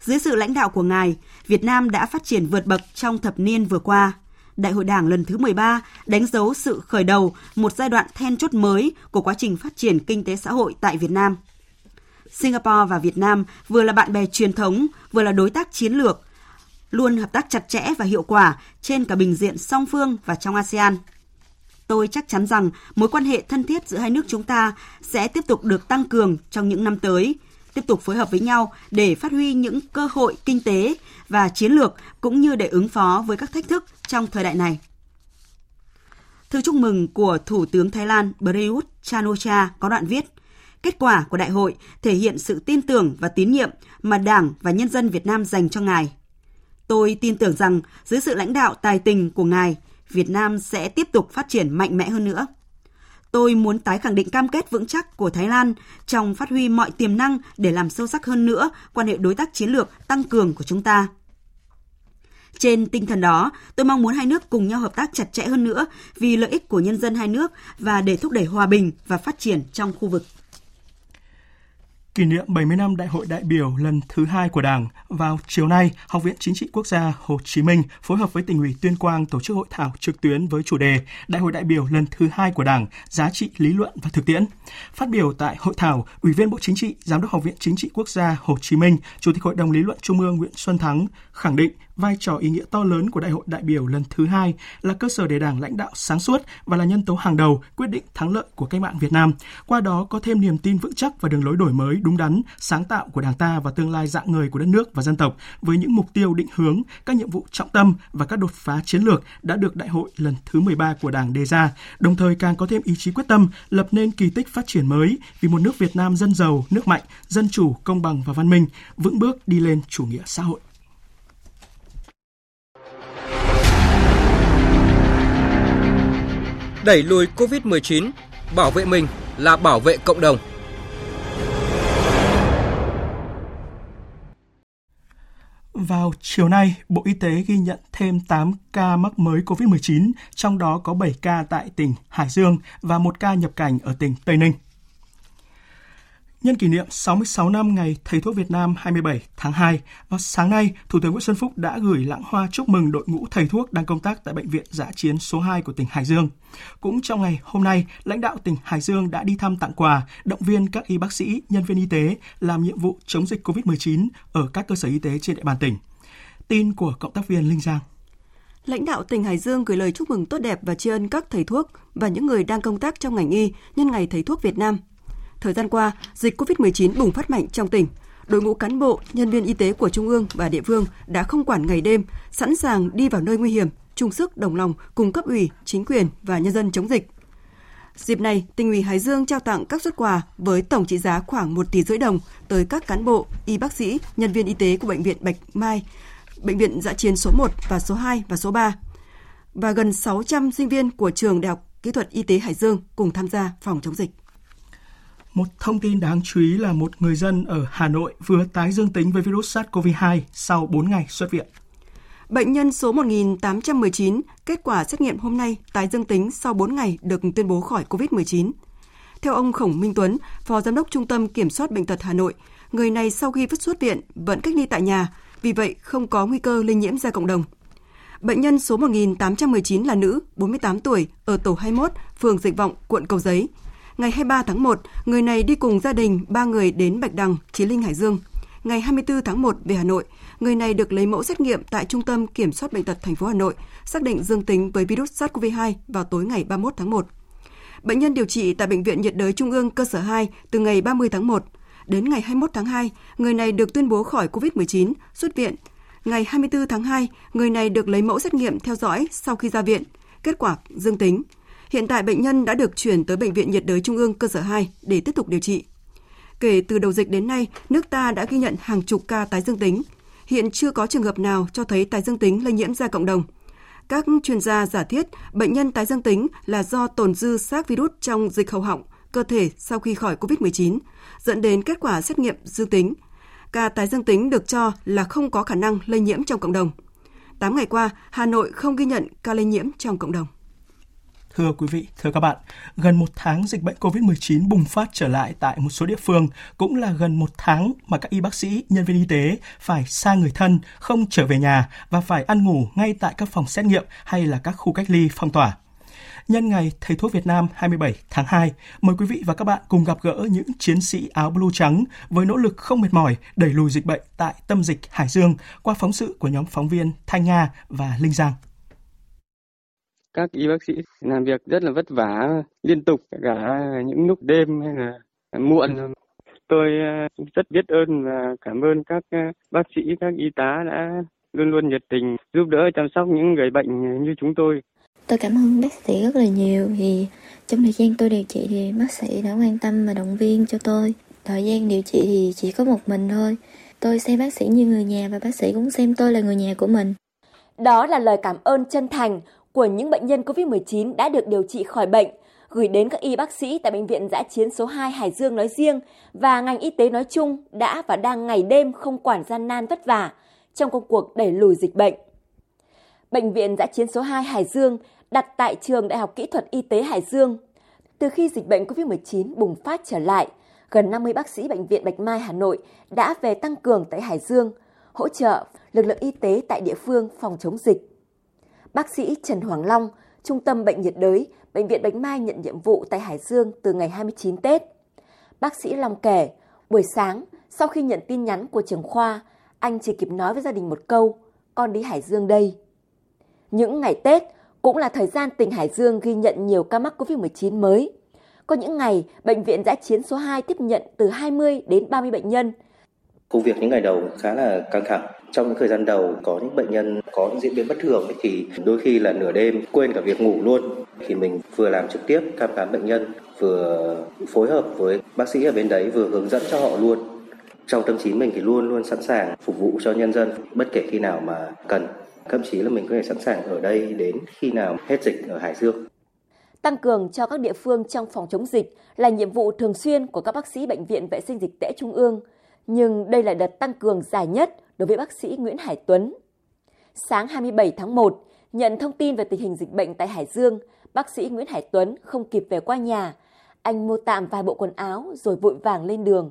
Dưới sự lãnh đạo của Ngài, Việt Nam đã phát triển vượt bậc trong thập niên vừa qua. Đại hội Đảng lần thứ 13 đánh dấu sự khởi đầu một giai đoạn then chốt mới của quá trình phát triển kinh tế xã hội tại Việt Nam. Singapore và Việt Nam vừa là bạn bè truyền thống, vừa là đối tác chiến lược, luôn hợp tác chặt chẽ và hiệu quả trên cả bình diện song phương và trong ASEAN. Tôi chắc chắn rằng mối quan hệ thân thiết giữa hai nước chúng ta sẽ tiếp tục được tăng cường trong những năm tới, tiếp tục phối hợp với nhau để phát huy những cơ hội kinh tế và chiến lược cũng như để ứng phó với các thách thức trong thời đại này. Thư chúc mừng của Thủ tướng Thái Lan Prayut Chan-o-cha có đoạn viết Kết quả của đại hội thể hiện sự tin tưởng và tín nhiệm mà Đảng và nhân dân Việt Nam dành cho ngài. Tôi tin tưởng rằng dưới sự lãnh đạo tài tình của ngài, Việt Nam sẽ tiếp tục phát triển mạnh mẽ hơn nữa. Tôi muốn tái khẳng định cam kết vững chắc của Thái Lan trong phát huy mọi tiềm năng để làm sâu sắc hơn nữa quan hệ đối tác chiến lược tăng cường của chúng ta. Trên tinh thần đó, tôi mong muốn hai nước cùng nhau hợp tác chặt chẽ hơn nữa vì lợi ích của nhân dân hai nước và để thúc đẩy hòa bình và phát triển trong khu vực. Kỷ niệm 70 năm Đại hội đại biểu lần thứ hai của Đảng, vào chiều nay, Học viện Chính trị Quốc gia Hồ Chí Minh phối hợp với tỉnh ủy Tuyên Quang tổ chức hội thảo trực tuyến với chủ đề Đại hội đại biểu lần thứ hai của Đảng, giá trị lý luận và thực tiễn. Phát biểu tại hội thảo, Ủy viên Bộ Chính trị, Giám đốc Học viện Chính trị Quốc gia Hồ Chí Minh, Chủ tịch Hội đồng lý luận Trung ương Nguyễn Xuân Thắng khẳng định vai trò ý nghĩa to lớn của Đại hội đại biểu lần thứ hai là cơ sở để Đảng lãnh đạo sáng suốt và là nhân tố hàng đầu quyết định thắng lợi của cách mạng Việt Nam. Qua đó có thêm niềm tin vững chắc và đường lối đổi mới đúng đắn, sáng tạo của Đảng ta và tương lai dạng người của đất nước và dân tộc với những mục tiêu định hướng, các nhiệm vụ trọng tâm và các đột phá chiến lược đã được Đại hội lần thứ 13 của Đảng đề ra, đồng thời càng có thêm ý chí quyết tâm lập nên kỳ tích phát triển mới vì một nước Việt Nam dân giàu, nước mạnh, dân chủ, công bằng và văn minh, vững bước đi lên chủ nghĩa xã hội. Đẩy lùi Covid-19, bảo vệ mình là bảo vệ cộng đồng. Vào chiều nay, Bộ Y tế ghi nhận thêm 8 ca mắc mới COVID-19, trong đó có 7 ca tại tỉnh Hải Dương và 1 ca nhập cảnh ở tỉnh Tây Ninh. Nhân kỷ niệm 66 năm ngày Thầy thuốc Việt Nam 27 tháng 2, vào sáng nay, Thủ tướng Nguyễn Xuân Phúc đã gửi lãng hoa chúc mừng đội ngũ thầy thuốc đang công tác tại Bệnh viện Giã chiến số 2 của tỉnh Hải Dương. Cũng trong ngày hôm nay, lãnh đạo tỉnh Hải Dương đã đi thăm tặng quà, động viên các y bác sĩ, nhân viên y tế làm nhiệm vụ chống dịch COVID-19 ở các cơ sở y tế trên địa bàn tỉnh. Tin của cộng tác viên Linh Giang. Lãnh đạo tỉnh Hải Dương gửi lời chúc mừng tốt đẹp và tri ân các thầy thuốc và những người đang công tác trong ngành y nhân ngày thầy thuốc Việt Nam. Thời gian qua, dịch COVID-19 bùng phát mạnh trong tỉnh. Đội ngũ cán bộ, nhân viên y tế của Trung ương và địa phương đã không quản ngày đêm, sẵn sàng đi vào nơi nguy hiểm, chung sức đồng lòng cùng cấp ủy, chính quyền và nhân dân chống dịch. Dịp này, tỉnh ủy Hải Dương trao tặng các xuất quà với tổng trị giá khoảng 1 tỷ rưỡi đồng tới các cán bộ, y bác sĩ, nhân viên y tế của bệnh viện Bạch Mai, bệnh viện Dạ chiến số 1 và số 2 và số 3 và gần 600 sinh viên của trường Đại học Kỹ thuật Y tế Hải Dương cùng tham gia phòng chống dịch. Một thông tin đáng chú ý là một người dân ở Hà Nội vừa tái dương tính với virus SARS-CoV-2 sau 4 ngày xuất viện. Bệnh nhân số 1819, kết quả xét nghiệm hôm nay tái dương tính sau 4 ngày được tuyên bố khỏi COVID-19. Theo ông Khổng Minh Tuấn, Phó Giám đốc Trung tâm Kiểm soát Bệnh tật Hà Nội, người này sau khi vứt xuất viện vẫn cách ly tại nhà, vì vậy không có nguy cơ lây nhiễm ra cộng đồng. Bệnh nhân số 1819 là nữ, 48 tuổi, ở tổ 21, phường Dịch Vọng, quận Cầu Giấy. Ngày 23 tháng 1, người này đi cùng gia đình ba người đến Bạch Đằng, Chí Linh, Hải Dương. Ngày 24 tháng 1 về Hà Nội, người này được lấy mẫu xét nghiệm tại Trung tâm Kiểm soát Bệnh tật thành phố Hà Nội, xác định dương tính với virus SARS-CoV-2 vào tối ngày 31 tháng 1. Bệnh nhân điều trị tại Bệnh viện nhiệt đới Trung ương cơ sở 2 từ ngày 30 tháng 1. Đến ngày 21 tháng 2, người này được tuyên bố khỏi COVID-19, xuất viện. Ngày 24 tháng 2, người này được lấy mẫu xét nghiệm theo dõi sau khi ra viện. Kết quả dương tính. Hiện tại bệnh nhân đã được chuyển tới Bệnh viện nhiệt đới Trung ương cơ sở 2 để tiếp tục điều trị. Kể từ đầu dịch đến nay, nước ta đã ghi nhận hàng chục ca tái dương tính. Hiện chưa có trường hợp nào cho thấy tái dương tính lây nhiễm ra cộng đồng. Các chuyên gia giả thiết bệnh nhân tái dương tính là do tồn dư xác virus trong dịch hầu họng, cơ thể sau khi khỏi COVID-19, dẫn đến kết quả xét nghiệm dương tính. Ca tái dương tính được cho là không có khả năng lây nhiễm trong cộng đồng. 8 ngày qua, Hà Nội không ghi nhận ca lây nhiễm trong cộng đồng. Thưa quý vị, thưa các bạn, gần một tháng dịch bệnh COVID-19 bùng phát trở lại tại một số địa phương, cũng là gần một tháng mà các y bác sĩ, nhân viên y tế phải xa người thân, không trở về nhà và phải ăn ngủ ngay tại các phòng xét nghiệm hay là các khu cách ly phong tỏa. Nhân ngày Thầy thuốc Việt Nam 27 tháng 2, mời quý vị và các bạn cùng gặp gỡ những chiến sĩ áo blue trắng với nỗ lực không mệt mỏi đẩy lùi dịch bệnh tại tâm dịch Hải Dương qua phóng sự của nhóm phóng viên Thanh Nga và Linh Giang các y bác sĩ làm việc rất là vất vả liên tục cả những lúc đêm hay là muộn. Tôi ờ, rất biết ơn và cảm ơn các ờ, bác sĩ các y tá đã luôn luôn nhiệt tình giúp đỡ chăm sóc những người bệnh như chúng tôi. Tôi cảm ơn bác sĩ rất là nhiều thì trong thời gian tôi điều trị thì bác sĩ đã quan tâm và động viên cho tôi. Thời gian điều trị thì chỉ có một mình thôi. Tôi xem bác sĩ như người nhà và bác sĩ cũng xem tôi là người nhà của mình. Đó là lời cảm ơn chân thành của những bệnh nhân COVID-19 đã được điều trị khỏi bệnh, gửi đến các y bác sĩ tại Bệnh viện Giã chiến số 2 Hải Dương nói riêng và ngành y tế nói chung đã và đang ngày đêm không quản gian nan vất vả trong công cuộc đẩy lùi dịch bệnh. Bệnh viện Giã chiến số 2 Hải Dương đặt tại trường Đại học Kỹ thuật Y tế Hải Dương. Từ khi dịch bệnh COVID-19 bùng phát trở lại, gần 50 bác sĩ Bệnh viện Bạch Mai Hà Nội đã về tăng cường tại Hải Dương, hỗ trợ lực lượng y tế tại địa phương phòng chống dịch. Bác sĩ Trần Hoàng Long, Trung tâm Bệnh nhiệt đới, Bệnh viện Bạch Mai nhận nhiệm vụ tại Hải Dương từ ngày 29 Tết. Bác sĩ Long kể, buổi sáng, sau khi nhận tin nhắn của trưởng khoa, anh chỉ kịp nói với gia đình một câu, con đi Hải Dương đây. Những ngày Tết cũng là thời gian tỉnh Hải Dương ghi nhận nhiều ca mắc COVID-19 mới. Có những ngày, bệnh viện giã chiến số 2 tiếp nhận từ 20 đến 30 bệnh nhân. Công việc những ngày đầu khá là căng thẳng trong những thời gian đầu có những bệnh nhân có những diễn biến bất thường thì đôi khi là nửa đêm quên cả việc ngủ luôn thì mình vừa làm trực tiếp thăm khám bệnh nhân, vừa phối hợp với bác sĩ ở bên đấy, vừa hướng dẫn cho họ luôn trong tâm trí mình thì luôn luôn sẵn sàng phục vụ cho nhân dân, bất kể khi nào mà cần thậm chí là mình có thể sẵn sàng ở đây đến khi nào hết dịch ở Hải Dương. Tăng cường cho các địa phương trong phòng chống dịch là nhiệm vụ thường xuyên của các bác sĩ Bệnh viện Vệ sinh Dịch tễ Trung ương. Nhưng đây là đợt tăng cường dài nhất đối với bác sĩ Nguyễn Hải Tuấn. Sáng 27 tháng 1, nhận thông tin về tình hình dịch bệnh tại Hải Dương, bác sĩ Nguyễn Hải Tuấn không kịp về qua nhà. anh mua tạm vài bộ quần áo rồi vội vàng lên đường.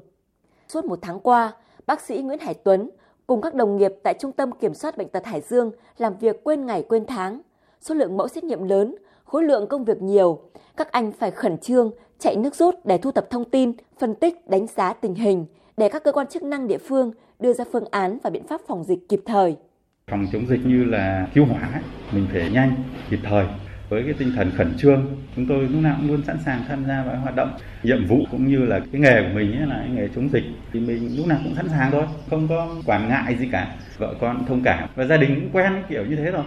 Suốt một tháng qua, bác sĩ Nguyễn Hải Tuấn cùng các đồng nghiệp tại Trung tâm Kiểm soát Bệnh tật Hải Dương làm việc quên ngày quên tháng. Số lượng mẫu xét nghiệm lớn, khối lượng công việc nhiều. Các anh phải khẩn trương, chạy nước rút để thu thập thông tin, phân tích, đánh giá tình hình, để các cơ quan chức năng địa phương đưa ra phương án và biện pháp phòng dịch kịp thời. Phòng chống dịch như là cứu hỏa, mình phải nhanh, kịp thời. Với cái tinh thần khẩn trương chúng tôi lúc nào cũng luôn sẵn sàng tham gia vào hoạt động. Nhiệm vụ cũng như là cái nghề của mình ấy là cái nghề chống dịch thì mình lúc nào cũng sẵn sàng thôi không có quản ngại gì cả. Vợ con thông cảm. Và gia đình cũng quen kiểu như thế rồi.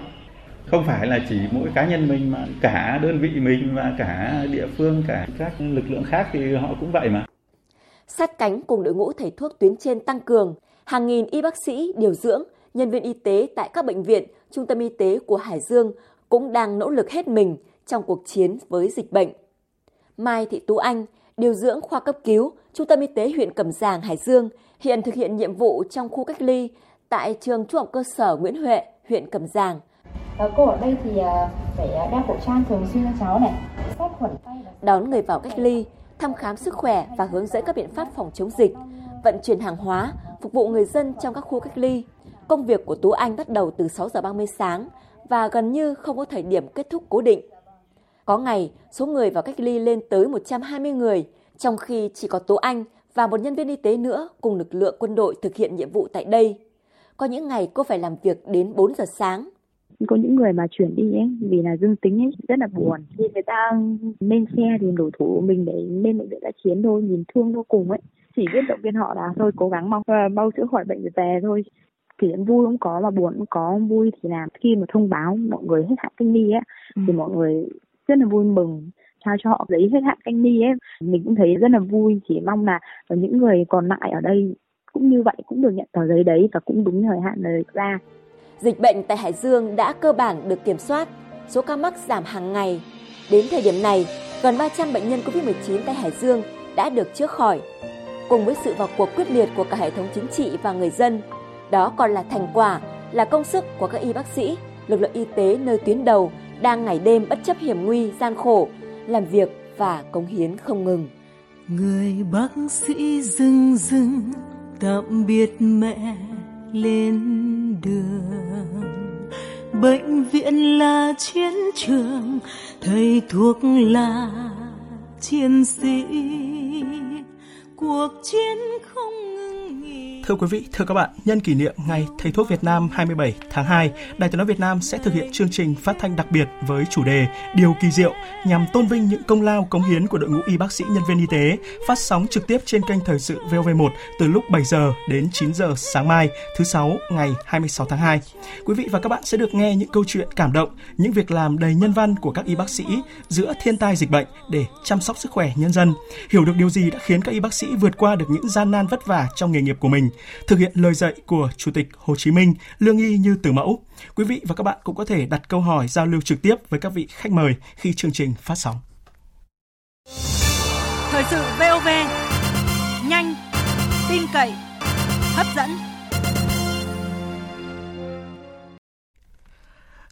Không phải là chỉ mỗi cá nhân mình mà cả đơn vị mình và cả địa phương cả các lực lượng khác thì họ cũng vậy mà. Sát cánh cùng đội ngũ thầy thuốc tuyến trên tăng cường hàng nghìn y bác sĩ điều dưỡng nhân viên y tế tại các bệnh viện trung tâm y tế của Hải Dương cũng đang nỗ lực hết mình trong cuộc chiến với dịch bệnh. Mai Thị Tú Anh, điều dưỡng khoa cấp cứu, Trung tâm Y tế huyện Cẩm Giàng, Hải Dương, hiện thực hiện nhiệm vụ trong khu cách ly tại trường trung học cơ sở Nguyễn Huệ, huyện Cẩm Giàng. À, cô ở đây thì à, phải đeo khẩu trang thường xuyên cho cháu này, sát khuẩn tay. Đón người vào cách ly, thăm khám sức khỏe và hướng dẫn các biện pháp phòng chống dịch, vận chuyển hàng hóa, phục vụ người dân trong các khu cách ly. Công việc của Tú Anh bắt đầu từ 6 giờ 30 sáng và gần như không có thời điểm kết thúc cố định. Có ngày, số người vào cách ly lên tới 120 người, trong khi chỉ có tú Anh và một nhân viên y tế nữa cùng lực lượng quân đội thực hiện nhiệm vụ tại đây. Có những ngày cô phải làm việc đến 4 giờ sáng. Có những người mà chuyển đi ấy, vì là dương tính ấy, rất là buồn. Khi người ta lên xe thì đổ thủ mình để lên bệnh viện đã chiến thôi, nhìn thương vô cùng ấy. Chỉ biết động viên họ là thôi cố gắng mong bao chữa khỏi bệnh về thôi. Kỷ niệm vui cũng có mà buồn cũng có vui thì là khi mà thông báo mọi người hết hạn cách ly á ừ. thì mọi người rất là vui mừng trao cho họ giấy hết hạn cách ly ấy mình cũng thấy rất là vui chỉ mong là những người còn lại ở đây cũng như vậy cũng được nhận tờ giấy đấy và cũng đúng thời hạn lời ra. Dịch bệnh tại Hải Dương đã cơ bản được kiểm soát số ca mắc giảm hàng ngày. Đến thời điểm này gần 300 bệnh nhân Covid-19 tại Hải Dương đã được chữa khỏi cùng với sự vào cuộc quyết liệt của cả hệ thống chính trị và người dân. Đó còn là thành quả, là công sức của các y bác sĩ, lực lượng y tế nơi tuyến đầu đang ngày đêm bất chấp hiểm nguy, gian khổ, làm việc và cống hiến không ngừng. Người bác sĩ dưng dưng tạm biệt mẹ lên đường. Bệnh viện là chiến trường thầy thuốc là chiến sĩ cuộc chiến Thưa quý vị, thưa các bạn, nhân kỷ niệm Ngày Thầy thuốc Việt Nam 27 tháng 2, Đài Tiếng nói Việt Nam sẽ thực hiện chương trình phát thanh đặc biệt với chủ đề Điều kỳ diệu nhằm tôn vinh những công lao cống hiến của đội ngũ y bác sĩ nhân viên y tế, phát sóng trực tiếp trên kênh thời sự VOV1 từ lúc 7 giờ đến 9 giờ sáng mai, thứ sáu ngày 26 tháng 2. Quý vị và các bạn sẽ được nghe những câu chuyện cảm động, những việc làm đầy nhân văn của các y bác sĩ giữa thiên tai dịch bệnh để chăm sóc sức khỏe nhân dân, hiểu được điều gì đã khiến các y bác sĩ vượt qua được những gian nan vất vả trong nghề nghiệp của mình thực hiện lời dạy của Chủ tịch Hồ Chí Minh, lương y như từ mẫu. Quý vị và các bạn cũng có thể đặt câu hỏi giao lưu trực tiếp với các vị khách mời khi chương trình phát sóng. Thời sự VOV, nhanh, tin cậy, hấp dẫn.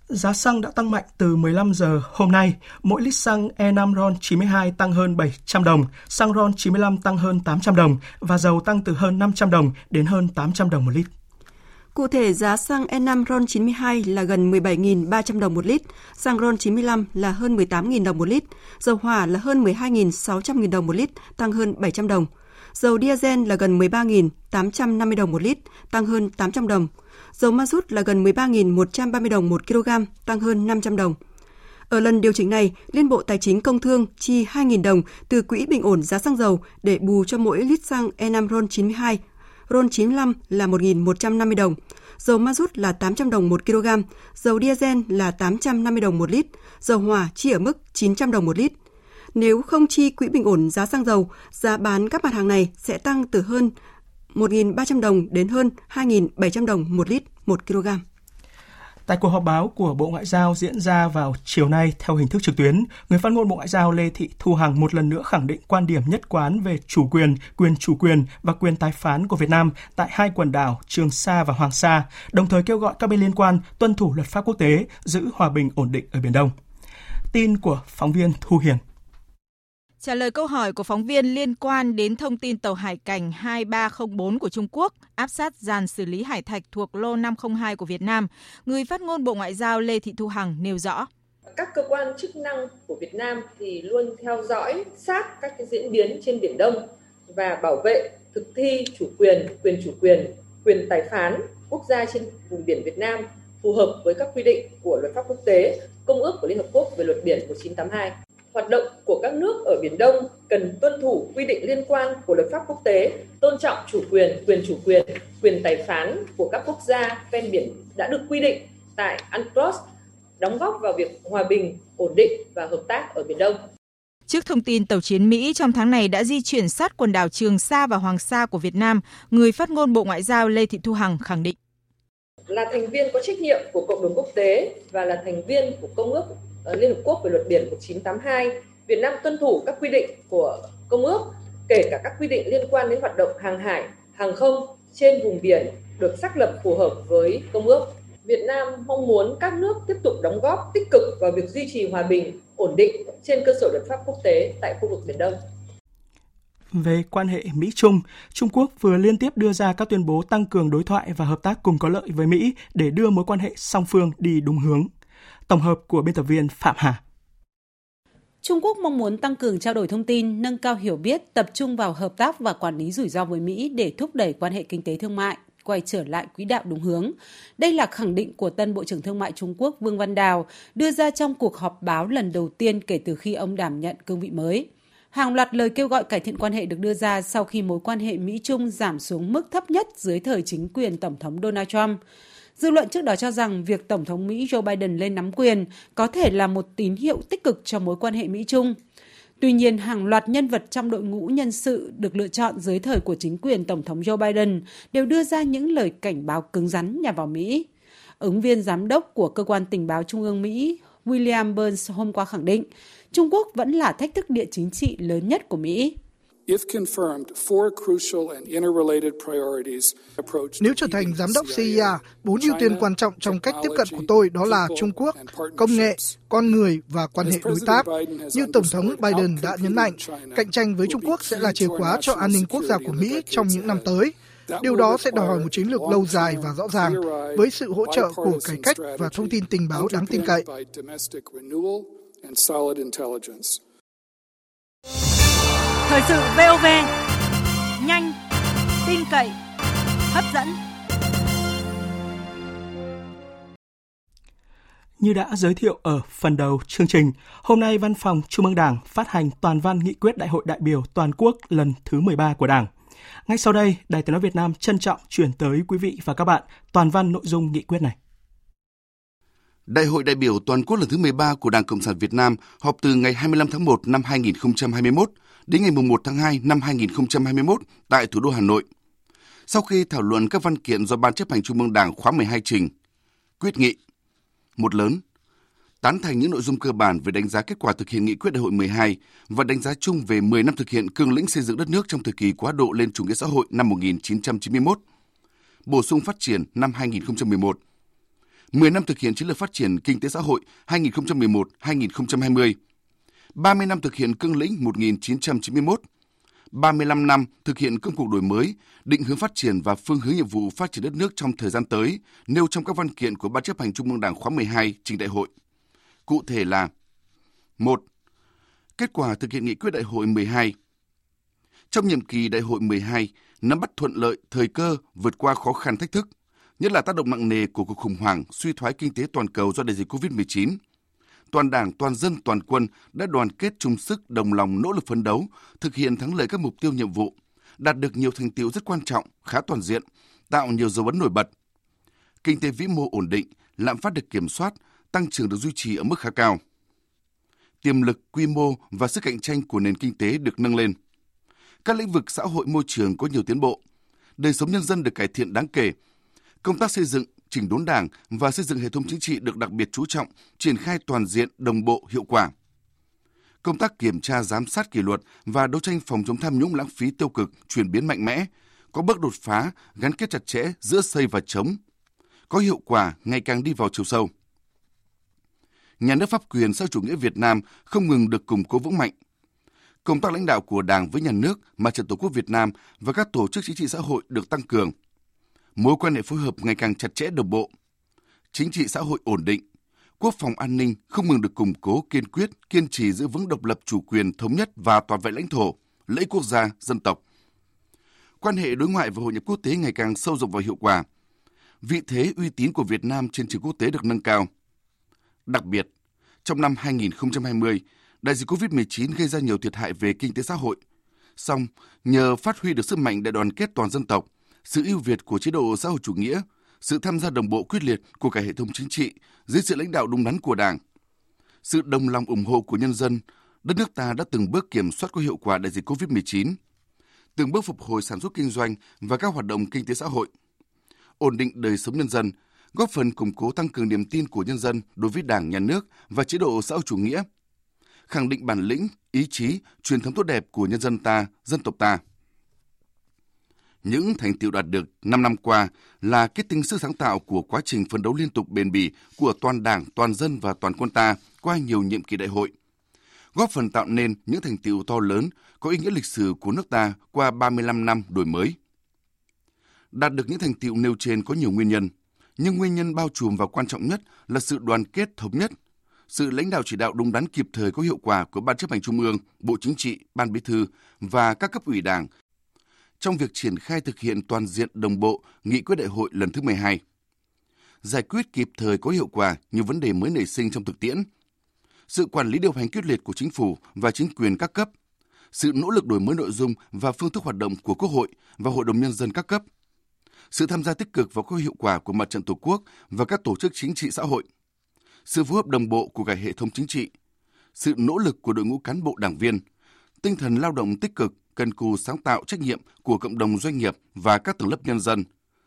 Giá xăng đã tăng mạnh từ 15 giờ hôm nay. Mỗi lít xăng E5 RON 92 tăng hơn 700 đồng, xăng RON 95 tăng hơn 800 đồng và dầu tăng từ hơn 500 đồng đến hơn 800 đồng một lít. Cụ thể, giá xăng E5 RON 92 là gần 17.300 đồng một lít, xăng RON 95 là hơn 18.000 đồng một lít, dầu hỏa là hơn 12.600.000 đồng một lít, tăng hơn 700 đồng. Dầu diesel là gần 13.850 đồng một lít, tăng hơn 800 đồng dầu ma rút là gần 13.130 đồng 1 kg, tăng hơn 500 đồng. Ở lần điều chỉnh này, Liên Bộ Tài chính Công Thương chi 2.000 đồng từ quỹ bình ổn giá xăng dầu để bù cho mỗi lít xăng E5 RON 92. RON 95 là 1.150 đồng, dầu ma rút là 800 đồng 1 kg, dầu diesel là 850 đồng 1 lít, dầu hỏa chi ở mức 900 đồng 1 lít. Nếu không chi quỹ bình ổn giá xăng dầu, giá bán các mặt hàng này sẽ tăng từ hơn 1.300 đồng đến hơn 2.700 đồng một lít 1 kg. Tại cuộc họp báo của Bộ Ngoại giao diễn ra vào chiều nay theo hình thức trực tuyến, người phát ngôn Bộ Ngoại giao Lê Thị Thu Hằng một lần nữa khẳng định quan điểm nhất quán về chủ quyền, quyền chủ quyền và quyền tái phán của Việt Nam tại hai quần đảo Trường Sa và Hoàng Sa, đồng thời kêu gọi các bên liên quan tuân thủ luật pháp quốc tế, giữ hòa bình ổn định ở Biển Đông. Tin của phóng viên Thu Hiền Trả lời câu hỏi của phóng viên liên quan đến thông tin tàu hải cảnh 2304 của Trung Quốc áp sát dàn xử lý hải thạch thuộc lô 502 của Việt Nam, người phát ngôn Bộ Ngoại giao Lê Thị Thu Hằng nêu rõ. Các cơ quan chức năng của Việt Nam thì luôn theo dõi sát các cái diễn biến trên Biển Đông và bảo vệ thực thi chủ quyền, quyền chủ quyền, quyền tài phán quốc gia trên vùng biển Việt Nam phù hợp với các quy định của luật pháp quốc tế, Công ước của Liên Hợp Quốc về luật biển 1982 hoạt động của các nước ở Biển Đông cần tuân thủ quy định liên quan của luật pháp quốc tế, tôn trọng chủ quyền, quyền chủ quyền, quyền tài phán của các quốc gia ven biển đã được quy định tại UNCLOS, đóng góp vào việc hòa bình, ổn định và hợp tác ở Biển Đông. Trước thông tin tàu chiến Mỹ trong tháng này đã di chuyển sát quần đảo Trường Sa và Hoàng Sa của Việt Nam, người phát ngôn Bộ Ngoại giao Lê Thị Thu Hằng khẳng định. Là thành viên có trách nhiệm của cộng đồng quốc tế và là thành viên của Công ước Ờ, liên Hợp Quốc về luật biển 1982, Việt Nam tuân thủ các quy định của Công ước, kể cả các quy định liên quan đến hoạt động hàng hải, hàng không trên vùng biển được xác lập phù hợp với Công ước. Việt Nam mong muốn các nước tiếp tục đóng góp tích cực vào việc duy trì hòa bình, ổn định trên cơ sở luật pháp quốc tế tại khu vực Biển Đông. Về quan hệ Mỹ-Trung, Trung Quốc vừa liên tiếp đưa ra các tuyên bố tăng cường đối thoại và hợp tác cùng có lợi với Mỹ để đưa mối quan hệ song phương đi đúng hướng. Tổng hợp của biên tập viên Phạm Hà. Trung Quốc mong muốn tăng cường trao đổi thông tin, nâng cao hiểu biết, tập trung vào hợp tác và quản lý rủi ro với Mỹ để thúc đẩy quan hệ kinh tế thương mại quay trở lại quỹ đạo đúng hướng. Đây là khẳng định của tân Bộ trưởng Thương mại Trung Quốc Vương Văn Đào đưa ra trong cuộc họp báo lần đầu tiên kể từ khi ông đảm nhận cương vị mới. Hàng loạt lời kêu gọi cải thiện quan hệ được đưa ra sau khi mối quan hệ Mỹ-Trung giảm xuống mức thấp nhất dưới thời chính quyền Tổng thống Donald Trump. Dư luận trước đó cho rằng việc Tổng thống Mỹ Joe Biden lên nắm quyền có thể là một tín hiệu tích cực cho mối quan hệ Mỹ-Trung. Tuy nhiên, hàng loạt nhân vật trong đội ngũ nhân sự được lựa chọn dưới thời của chính quyền Tổng thống Joe Biden đều đưa ra những lời cảnh báo cứng rắn nhằm vào Mỹ. Ứng viên giám đốc của Cơ quan Tình báo Trung ương Mỹ William Burns hôm qua khẳng định Trung Quốc vẫn là thách thức địa chính trị lớn nhất của Mỹ. Nếu trở thành giám đốc CIA, bốn ưu tiên quan trọng trong cách tiếp cận của tôi đó là Trung Quốc, công nghệ, con người và quan hệ đối tác. Như Tổng thống Biden đã nhấn mạnh, cạnh tranh với Trung Quốc sẽ là chìa khóa cho an ninh quốc gia của Mỹ trong những năm tới. Điều đó sẽ đòi hỏi một chiến lược lâu dài và rõ ràng với sự hỗ trợ của cải cách và thông tin tình báo đáng tin cậy. Thời sự VOV nhanh, tin cậy, hấp dẫn. Như đã giới thiệu ở phần đầu chương trình, hôm nay Văn phòng Trung ương Đảng phát hành toàn văn nghị quyết Đại hội đại biểu toàn quốc lần thứ 13 của Đảng. Ngay sau đây, Đài Tiếng nói Việt Nam trân trọng chuyển tới quý vị và các bạn toàn văn nội dung nghị quyết này. Đại hội đại biểu toàn quốc lần thứ 13 của Đảng Cộng sản Việt Nam họp từ ngày 25 tháng 1 năm 2021 đến ngày 1 tháng 2 năm 2021 tại thủ đô Hà Nội. Sau khi thảo luận các văn kiện do Ban chấp hành Trung ương Đảng khóa 12 trình, quyết nghị một lớn tán thành những nội dung cơ bản về đánh giá kết quả thực hiện nghị quyết đại hội 12 và đánh giá chung về 10 năm thực hiện cương lĩnh xây dựng đất nước trong thời kỳ quá độ lên chủ nghĩa xã hội năm 1991, bổ sung phát triển năm 2011, 10 năm thực hiện chiến lược phát triển kinh tế xã hội 2011-2020, 30 năm thực hiện cương lĩnh 1991, 35 năm thực hiện công cuộc đổi mới, định hướng phát triển và phương hướng nhiệm vụ phát triển đất nước trong thời gian tới, nêu trong các văn kiện của Ban chấp hành Trung ương Đảng khóa 12 trình đại hội. Cụ thể là 1. Kết quả thực hiện nghị quyết đại hội 12 Trong nhiệm kỳ đại hội 12, nắm bắt thuận lợi, thời cơ, vượt qua khó khăn thách thức, nhất là tác động nặng nề của cuộc khủng hoảng, suy thoái kinh tế toàn cầu do đại dịch COVID-19, toàn Đảng, toàn dân, toàn quân đã đoàn kết chung sức, đồng lòng nỗ lực phấn đấu, thực hiện thắng lợi các mục tiêu nhiệm vụ, đạt được nhiều thành tiệu rất quan trọng, khá toàn diện, tạo nhiều dấu ấn nổi bật. Kinh tế vĩ mô ổn định, lạm phát được kiểm soát, tăng trưởng được duy trì ở mức khá cao. Tiềm lực, quy mô và sức cạnh tranh của nền kinh tế được nâng lên. Các lĩnh vực xã hội môi trường có nhiều tiến bộ. Đời sống nhân dân được cải thiện đáng kể. Công tác xây dựng, chỉnh đốn đảng và xây dựng hệ thống chính trị được đặc biệt chú trọng, triển khai toàn diện, đồng bộ, hiệu quả. Công tác kiểm tra giám sát kỷ luật và đấu tranh phòng chống tham nhũng lãng phí tiêu cực chuyển biến mạnh mẽ, có bước đột phá gắn kết chặt chẽ giữa xây và chống, có hiệu quả ngày càng đi vào chiều sâu. Nhà nước pháp quyền sau chủ nghĩa Việt Nam không ngừng được củng cố vững mạnh. công tác lãnh đạo của Đảng với nhà nước, Mặt trận Tổ quốc Việt Nam và các tổ chức chính trị xã hội được tăng cường. Mối quan hệ phối hợp ngày càng chặt chẽ đồng bộ. Chính trị xã hội ổn định, quốc phòng an ninh không ngừng được củng cố kiên quyết, kiên trì giữ vững độc lập chủ quyền, thống nhất và toàn vẹn lãnh thổ, lợi quốc gia, dân tộc. Quan hệ đối ngoại và hội nhập quốc tế ngày càng sâu rộng và hiệu quả. Vị thế uy tín của Việt Nam trên trường quốc tế được nâng cao. Đặc biệt, trong năm 2020, đại dịch COVID-19 gây ra nhiều thiệt hại về kinh tế xã hội. Song, nhờ phát huy được sức mạnh đại đoàn kết toàn dân tộc, sự ưu việt của chế độ xã hội chủ nghĩa, sự tham gia đồng bộ quyết liệt của cả hệ thống chính trị dưới sự lãnh đạo đúng đắn của Đảng, sự đồng lòng ủng hộ của nhân dân, đất nước ta đã từng bước kiểm soát có hiệu quả đại dịch COVID-19, từng bước phục hồi sản xuất kinh doanh và các hoạt động kinh tế xã hội, ổn định đời sống nhân dân, góp phần củng cố tăng cường niềm tin của nhân dân đối với Đảng, Nhà nước và chế độ xã hội chủ nghĩa, khẳng định bản lĩnh, ý chí, truyền thống tốt đẹp của nhân dân ta, dân tộc ta. Những thành tiệu đạt được 5 năm qua là kết tinh sức sáng tạo của quá trình phấn đấu liên tục bền bỉ của toàn Đảng, toàn dân và toàn quân ta qua nhiều nhiệm kỳ đại hội, góp phần tạo nên những thành tiệu to lớn có ý nghĩa lịch sử của nước ta qua 35 năm đổi mới. Đạt được những thành tiệu nêu trên có nhiều nguyên nhân, nhưng nguyên nhân bao trùm và quan trọng nhất là sự đoàn kết thống nhất, sự lãnh đạo chỉ đạo đúng đắn kịp thời có hiệu quả của Ban chấp hành Trung ương, Bộ Chính trị, Ban Bí thư và các cấp ủy Đảng trong việc triển khai thực hiện toàn diện đồng bộ nghị quyết đại hội lần thứ 12. Giải quyết kịp thời có hiệu quả nhiều vấn đề mới nảy sinh trong thực tiễn. Sự quản lý điều hành quyết liệt của chính phủ và chính quyền các cấp, sự nỗ lực đổi mới nội dung và phương thức hoạt động của Quốc hội và Hội đồng Nhân dân các cấp, sự tham gia tích cực và có hiệu quả của mặt trận Tổ quốc và các tổ chức chính trị xã hội, sự phối hợp đồng bộ của cả hệ thống chính trị, sự nỗ lực của đội ngũ cán bộ đảng viên, tinh thần lao động tích cực, cần cù sáng tạo trách nhiệm của cộng đồng doanh nghiệp và các tầng lớp nhân dân,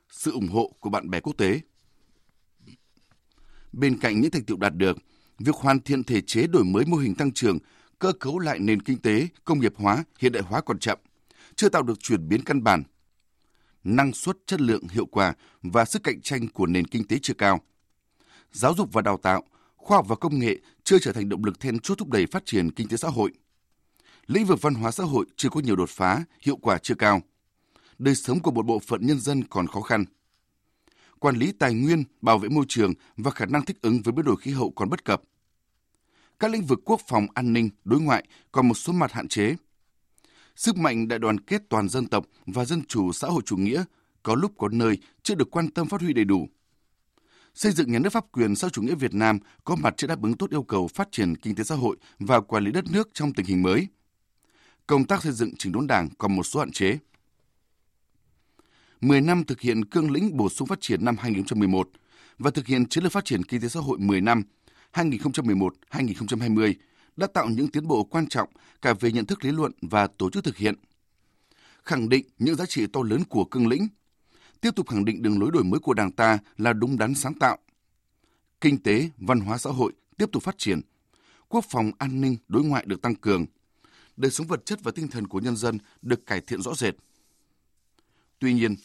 sự ủng hộ của bạn bè quốc tế. Bên cạnh những thành tiệu đạt được, việc hoàn thiện thể chế đổi mới mô hình tăng trưởng, cơ cấu lại nền kinh tế, công nghiệp hóa, hiện đại hóa còn chậm, chưa tạo được chuyển biến căn bản. Năng suất, chất lượng, hiệu quả và sức cạnh tranh của nền kinh tế chưa cao. Giáo dục và đào tạo, khoa học và công nghệ chưa trở thành động lực then chốt thúc đẩy phát triển kinh tế xã hội – lĩnh vực văn hóa xã hội chưa có nhiều đột phá, hiệu quả chưa cao. Đời sống của một bộ phận nhân dân còn khó khăn. Quản lý tài nguyên, bảo vệ môi trường và khả năng thích ứng với biến đổi khí hậu còn bất cập. Các lĩnh vực quốc phòng, an ninh, đối ngoại còn một số mặt hạn chế. Sức mạnh đại đoàn kết toàn dân tộc và dân chủ xã hội chủ nghĩa có lúc có nơi chưa được quan tâm phát huy đầy đủ. Xây dựng nhà nước pháp quyền xã chủ nghĩa Việt Nam có mặt chưa đáp ứng tốt yêu cầu phát triển kinh tế xã hội và quản lý đất nước trong tình hình mới – công tác xây dựng chỉnh đốn đảng còn một số hạn chế. 10 năm thực hiện cương lĩnh bổ sung phát triển năm 2011 và thực hiện chiến lược phát triển kinh tế xã hội 10 năm 2011-2020 đã tạo những tiến bộ quan trọng cả về nhận thức lý luận và tổ chức thực hiện. Khẳng định những giá trị to lớn của cương lĩnh, tiếp tục khẳng định đường lối đổi mới của Đảng ta là đúng đắn sáng tạo. Kinh tế, văn hóa xã hội tiếp tục phát triển, quốc phòng an ninh đối ngoại được tăng cường – đời sống vật chất và tinh thần của nhân dân được cải thiện rõ rệt. Tuy nhiên,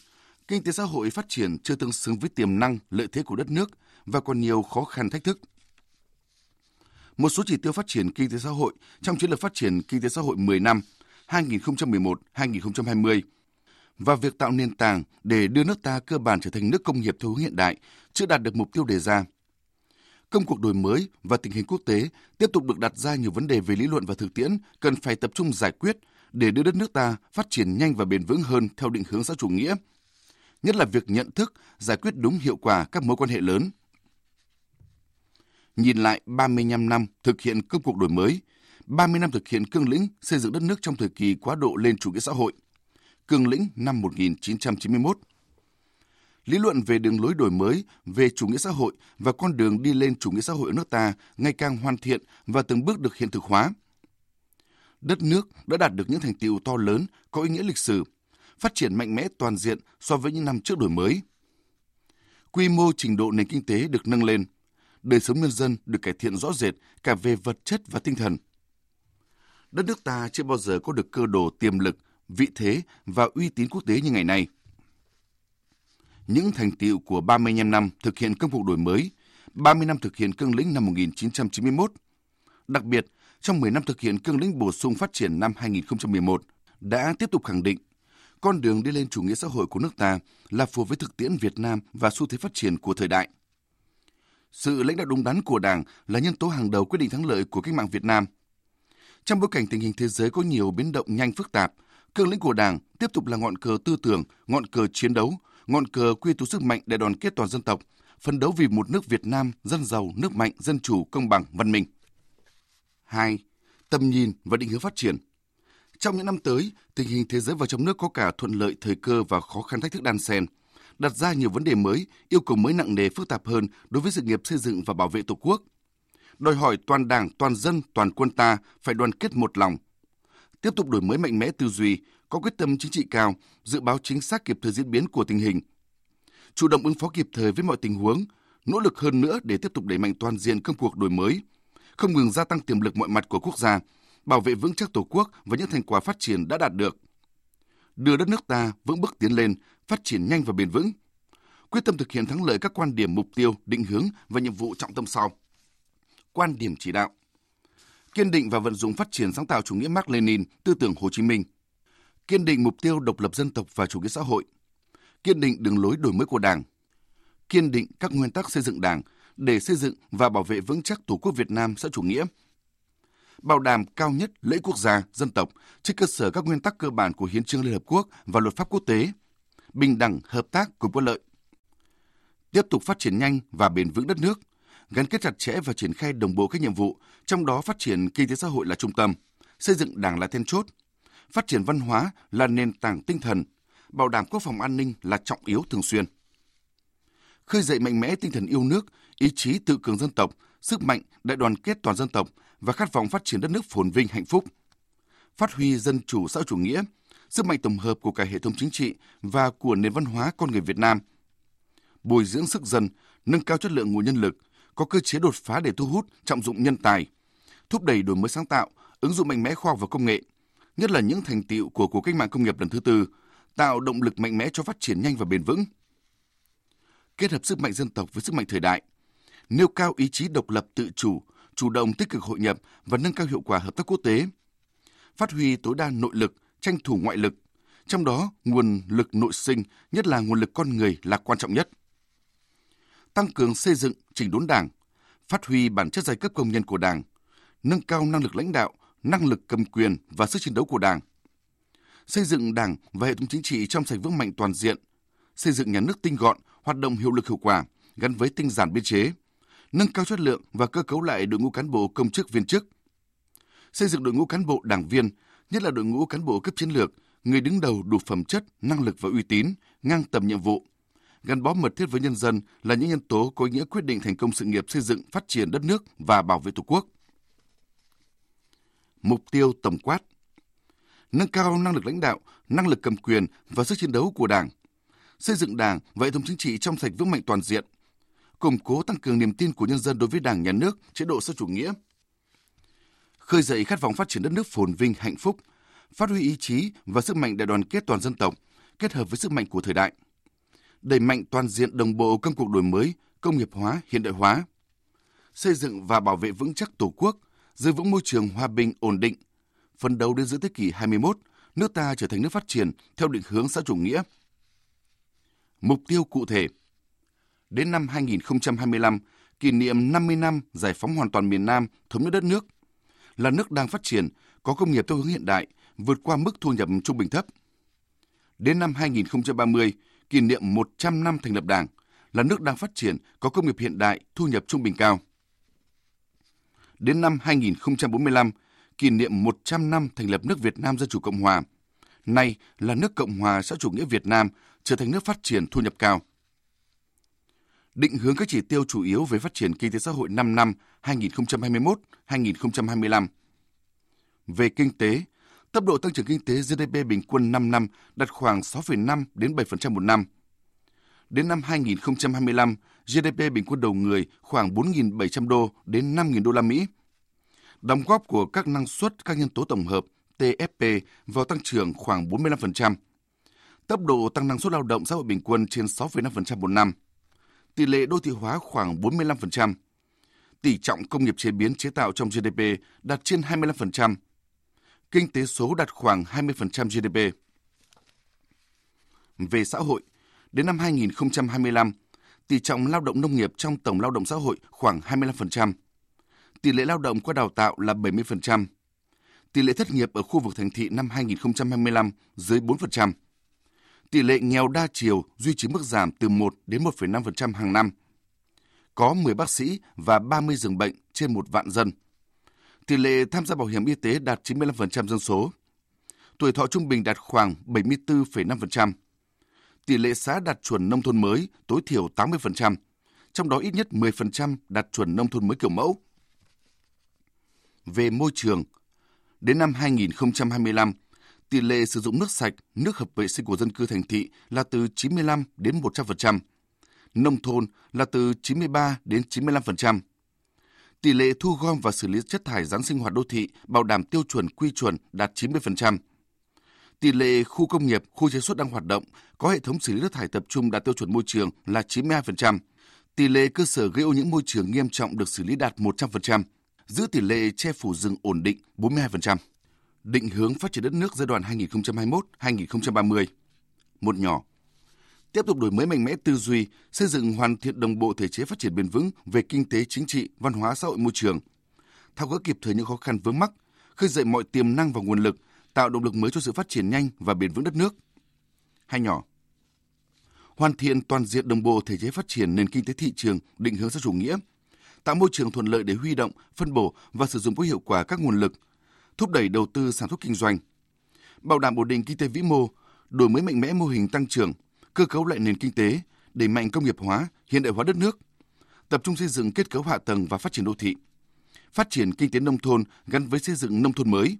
kinh tế xã hội phát triển chưa tương xứng với tiềm năng, lợi thế của đất nước và còn nhiều khó khăn thách thức. Một số chỉ tiêu phát triển kinh tế xã hội trong chiến lược phát triển kinh tế xã hội 10 năm 2011-2020 và việc tạo nền tảng để đưa nước ta cơ bản trở thành nước công nghiệp theo hướng hiện đại chưa đạt được mục tiêu đề ra công cuộc đổi mới và tình hình quốc tế tiếp tục được đặt ra nhiều vấn đề về lý luận và thực tiễn cần phải tập trung giải quyết để đưa đất nước ta phát triển nhanh và bền vững hơn theo định hướng xã chủ nghĩa, nhất là việc nhận thức, giải quyết đúng hiệu quả các mối quan hệ lớn. Nhìn lại 35 năm thực hiện công cuộc đổi mới, 30 năm thực hiện cương lĩnh xây dựng đất nước trong thời kỳ quá độ lên chủ nghĩa xã hội, cương lĩnh năm 1991, lý luận về đường lối đổi mới về chủ nghĩa xã hội và con đường đi lên chủ nghĩa xã hội ở nước ta ngày càng hoàn thiện và từng bước được hiện thực hóa. Đất nước đã đạt được những thành tiệu to lớn có ý nghĩa lịch sử, phát triển mạnh mẽ toàn diện so với những năm trước đổi mới. Quy mô trình độ nền kinh tế được nâng lên, đời sống nhân dân được cải thiện rõ rệt cả về vật chất và tinh thần. Đất nước ta chưa bao giờ có được cơ đồ tiềm lực, vị thế và uy tín quốc tế như ngày nay – những thành tiệu của 35 năm thực hiện công cuộc đổi mới, 30 năm thực hiện cương lĩnh năm 1991. Đặc biệt, trong 10 năm thực hiện cương lĩnh bổ sung phát triển năm 2011 đã tiếp tục khẳng định con đường đi lên chủ nghĩa xã hội của nước ta là phù hợp với thực tiễn Việt Nam và xu thế phát triển của thời đại. Sự lãnh đạo đúng đắn của Đảng là nhân tố hàng đầu quyết định thắng lợi của cách mạng Việt Nam. Trong bối cảnh tình hình thế giới có nhiều biến động nhanh phức tạp, cương lĩnh của Đảng tiếp tục là ngọn cờ tư tưởng, ngọn cờ chiến đấu, ngọn cờ quy tụ sức mạnh để đoàn kết toàn dân tộc, phấn đấu vì một nước Việt Nam dân giàu, nước mạnh, dân chủ, công bằng, văn minh. 2. Tầm nhìn và định hướng phát triển. Trong những năm tới, tình hình thế giới và trong nước có cả thuận lợi, thời cơ và khó khăn thách thức đan xen, đặt ra nhiều vấn đề mới, yêu cầu mới nặng nề phức tạp hơn đối với sự nghiệp xây dựng và bảo vệ Tổ quốc. Đòi hỏi toàn Đảng, toàn dân, toàn quân ta phải đoàn kết một lòng, tiếp tục đổi mới mạnh mẽ tư duy, có quyết tâm chính trị cao, dự báo chính xác kịp thời diễn biến của tình hình, chủ động ứng phó kịp thời với mọi tình huống, nỗ lực hơn nữa để tiếp tục đẩy mạnh toàn diện công cuộc đổi mới, không ngừng gia tăng tiềm lực mọi mặt của quốc gia, bảo vệ vững chắc Tổ quốc và những thành quả phát triển đã đạt được. Đưa đất nước ta vững bước tiến lên, phát triển nhanh và bền vững. Quyết tâm thực hiện thắng lợi các quan điểm mục tiêu, định hướng và nhiệm vụ trọng tâm sau. Quan điểm chỉ đạo. Kiên định và vận dụng phát triển sáng tạo chủ nghĩa Mark Lenin, tư tưởng Hồ Chí Minh. Kiên định mục tiêu độc lập dân tộc và chủ nghĩa xã hội. Kiên định đường lối đổi mới của Đảng. Kiên định các nguyên tắc xây dựng Đảng để xây dựng và bảo vệ vững chắc Tổ quốc Việt Nam xã chủ nghĩa, bảo đảm cao nhất lợi quốc gia, dân tộc trên cơ sở các nguyên tắc cơ bản của Hiến trương Liên Hợp Quốc và luật pháp quốc tế, bình đẳng, hợp tác cùng có lợi. Tiếp tục phát triển nhanh và bền vững đất nước, gắn kết chặt chẽ và triển khai đồng bộ các nhiệm vụ, trong đó phát triển kinh tế xã hội là trung tâm, xây dựng đảng là then chốt, phát triển văn hóa là nền tảng tinh thần, bảo đảm quốc phòng an ninh là trọng yếu thường xuyên. Khơi dậy mạnh mẽ tinh thần yêu nước, ý chí tự cường dân tộc, sức mạnh đại đoàn kết toàn dân tộc và khát vọng phát triển đất nước phồn vinh hạnh phúc. Phát huy dân chủ xã chủ nghĩa, sức mạnh tổng hợp của cả hệ thống chính trị và của nền văn hóa con người Việt Nam. Bồi dưỡng sức dân, nâng cao chất lượng nguồn nhân lực, có cơ chế đột phá để thu hút, trọng dụng nhân tài, thúc đẩy đổi mới sáng tạo, ứng dụng mạnh mẽ khoa học và công nghệ, nhất là những thành tiệu của cuộc cách mạng công nghiệp lần thứ tư, tạo động lực mạnh mẽ cho phát triển nhanh và bền vững. Kết hợp sức mạnh dân tộc với sức mạnh thời đại, nêu cao ý chí độc lập tự chủ, chủ động tích cực hội nhập và nâng cao hiệu quả hợp tác quốc tế, phát huy tối đa nội lực, tranh thủ ngoại lực, trong đó nguồn lực nội sinh, nhất là nguồn lực con người là quan trọng nhất. Tăng cường xây dựng, chỉnh đốn Đảng, phát huy bản chất giai cấp công nhân của Đảng, nâng cao năng lực lãnh đạo, năng lực cầm quyền và sức chiến đấu của Đảng. Xây dựng Đảng và hệ thống chính trị trong sạch vững mạnh toàn diện, xây dựng nhà nước tinh gọn, hoạt động hiệu lực hiệu quả, gắn với tinh giản biên chế, nâng cao chất lượng và cơ cấu lại đội ngũ cán bộ công chức viên chức, xây dựng đội ngũ cán bộ đảng viên, nhất là đội ngũ cán bộ cấp chiến lược, người đứng đầu đủ phẩm chất, năng lực và uy tín, ngang tầm nhiệm vụ, gắn bó mật thiết với nhân dân là những nhân tố có ý nghĩa quyết định thành công sự nghiệp xây dựng, phát triển đất nước và bảo vệ Tổ quốc. Mục tiêu tổng quát. Nâng cao năng lực lãnh đạo, năng lực cầm quyền và sức chiến đấu của Đảng, xây dựng Đảng và hệ thống chính trị trong sạch vững mạnh toàn diện, củng cố tăng cường niềm tin của nhân dân đối với Đảng, Nhà nước, chế độ xã chủ nghĩa, khơi dậy khát vọng phát triển đất nước phồn vinh, hạnh phúc, phát huy ý chí và sức mạnh đại đoàn kết toàn dân tộc, kết hợp với sức mạnh của thời đại, đẩy mạnh toàn diện đồng bộ công cuộc đổi mới, công nghiệp hóa, hiện đại hóa, xây dựng và bảo vệ vững chắc Tổ quốc, giữ vững môi trường hòa bình ổn định, phấn đấu đến giữa thế kỷ 21, nước ta trở thành nước phát triển theo định hướng xã chủ nghĩa. Mục tiêu cụ thể – đến năm 2025, kỷ niệm 50 năm giải phóng hoàn toàn miền Nam, thống nhất đất nước, là nước đang phát triển, có công nghiệp theo hướng hiện đại, vượt qua mức thu nhập trung bình thấp. Đến năm 2030, kỷ niệm 100 năm thành lập Đảng, là nước đang phát triển, có công nghiệp hiện đại, thu nhập trung bình cao. Đến năm 2045, kỷ niệm 100 năm thành lập nước Việt Nam Dân Chủ Cộng Hòa, nay là nước Cộng Hòa xã chủ nghĩa Việt Nam, trở thành nước phát triển thu nhập cao định hướng các chỉ tiêu chủ yếu về phát triển kinh tế xã hội 5 năm 2021-2025. Về kinh tế, tốc độ tăng trưởng kinh tế GDP bình quân 5 năm đạt khoảng 6,5 đến 7% một năm. Đến năm 2025, GDP bình quân đầu người khoảng 4.700 đô đến 5.000 đô la Mỹ. Đóng góp của các năng suất các nhân tố tổng hợp TFP vào tăng trưởng khoảng 45%. Tốc độ tăng năng suất lao động xã hội bình quân trên 6,5% một năm – tỷ lệ đô thị hóa khoảng 45%, tỷ trọng công nghiệp chế biến chế tạo trong GDP đạt trên 25%. Kinh tế số đạt khoảng 20% GDP. Về xã hội, đến năm 2025, tỷ trọng lao động nông nghiệp trong tổng lao động xã hội khoảng 25%. Tỷ lệ lao động qua đào tạo là 70%. Tỷ lệ thất nghiệp ở khu vực thành thị năm 2025 dưới 4%. Tỷ lệ nghèo đa chiều duy trì mức giảm từ 1 đến 1,5% hàng năm. Có 10 bác sĩ và 30 giường bệnh trên một vạn dân. Tỷ lệ tham gia bảo hiểm y tế đạt 95% dân số. Tuổi thọ trung bình đạt khoảng 74,5% tỷ lệ xã đạt chuẩn nông thôn mới tối thiểu 80%, trong đó ít nhất 10% đạt chuẩn nông thôn mới kiểu mẫu. Về môi trường, đến năm 2025, tỷ lệ sử dụng nước sạch, nước hợp vệ sinh của dân cư thành thị là từ 95 đến 100%, nông thôn là từ 93 đến 95%. Tỷ lệ thu gom và xử lý chất thải rắn sinh hoạt đô thị bảo đảm tiêu chuẩn quy chuẩn đạt 90%. Tỷ lệ khu công nghiệp, khu chế xuất đang hoạt động có hệ thống xử lý nước thải tập trung đạt tiêu chuẩn môi trường là 92%. Tỷ lệ cơ sở gây ô nhiễm môi trường nghiêm trọng được xử lý đạt 100%, giữ tỷ lệ che phủ rừng ổn định 42%. Định hướng phát triển đất nước giai đoạn 2021-2030. Một nhỏ. Tiếp tục đổi mới mạnh mẽ tư duy, xây dựng hoàn thiện đồng bộ thể chế phát triển bền vững về kinh tế, chính trị, văn hóa, xã hội, môi trường. Thao gỡ kịp thời những khó khăn vướng mắc, khơi dậy mọi tiềm năng và nguồn lực, tạo động lực mới cho sự phát triển nhanh và bền vững đất nước. Hai nhỏ. Hoàn thiện toàn diện đồng bộ thể chế phát triển nền kinh tế thị trường định hướng xã chủ nghĩa, tạo môi trường thuận lợi để huy động, phân bổ và sử dụng có hiệu quả các nguồn lực, thúc đẩy đầu tư sản xuất kinh doanh, bảo đảm ổn định kinh tế vĩ mô, đổi mới mạnh mẽ mô hình tăng trưởng, cơ cấu lại nền kinh tế, đẩy mạnh công nghiệp hóa, hiện đại hóa đất nước, tập trung xây dựng kết cấu hạ tầng và phát triển đô thị, phát triển kinh tế nông thôn gắn với xây dựng nông thôn mới,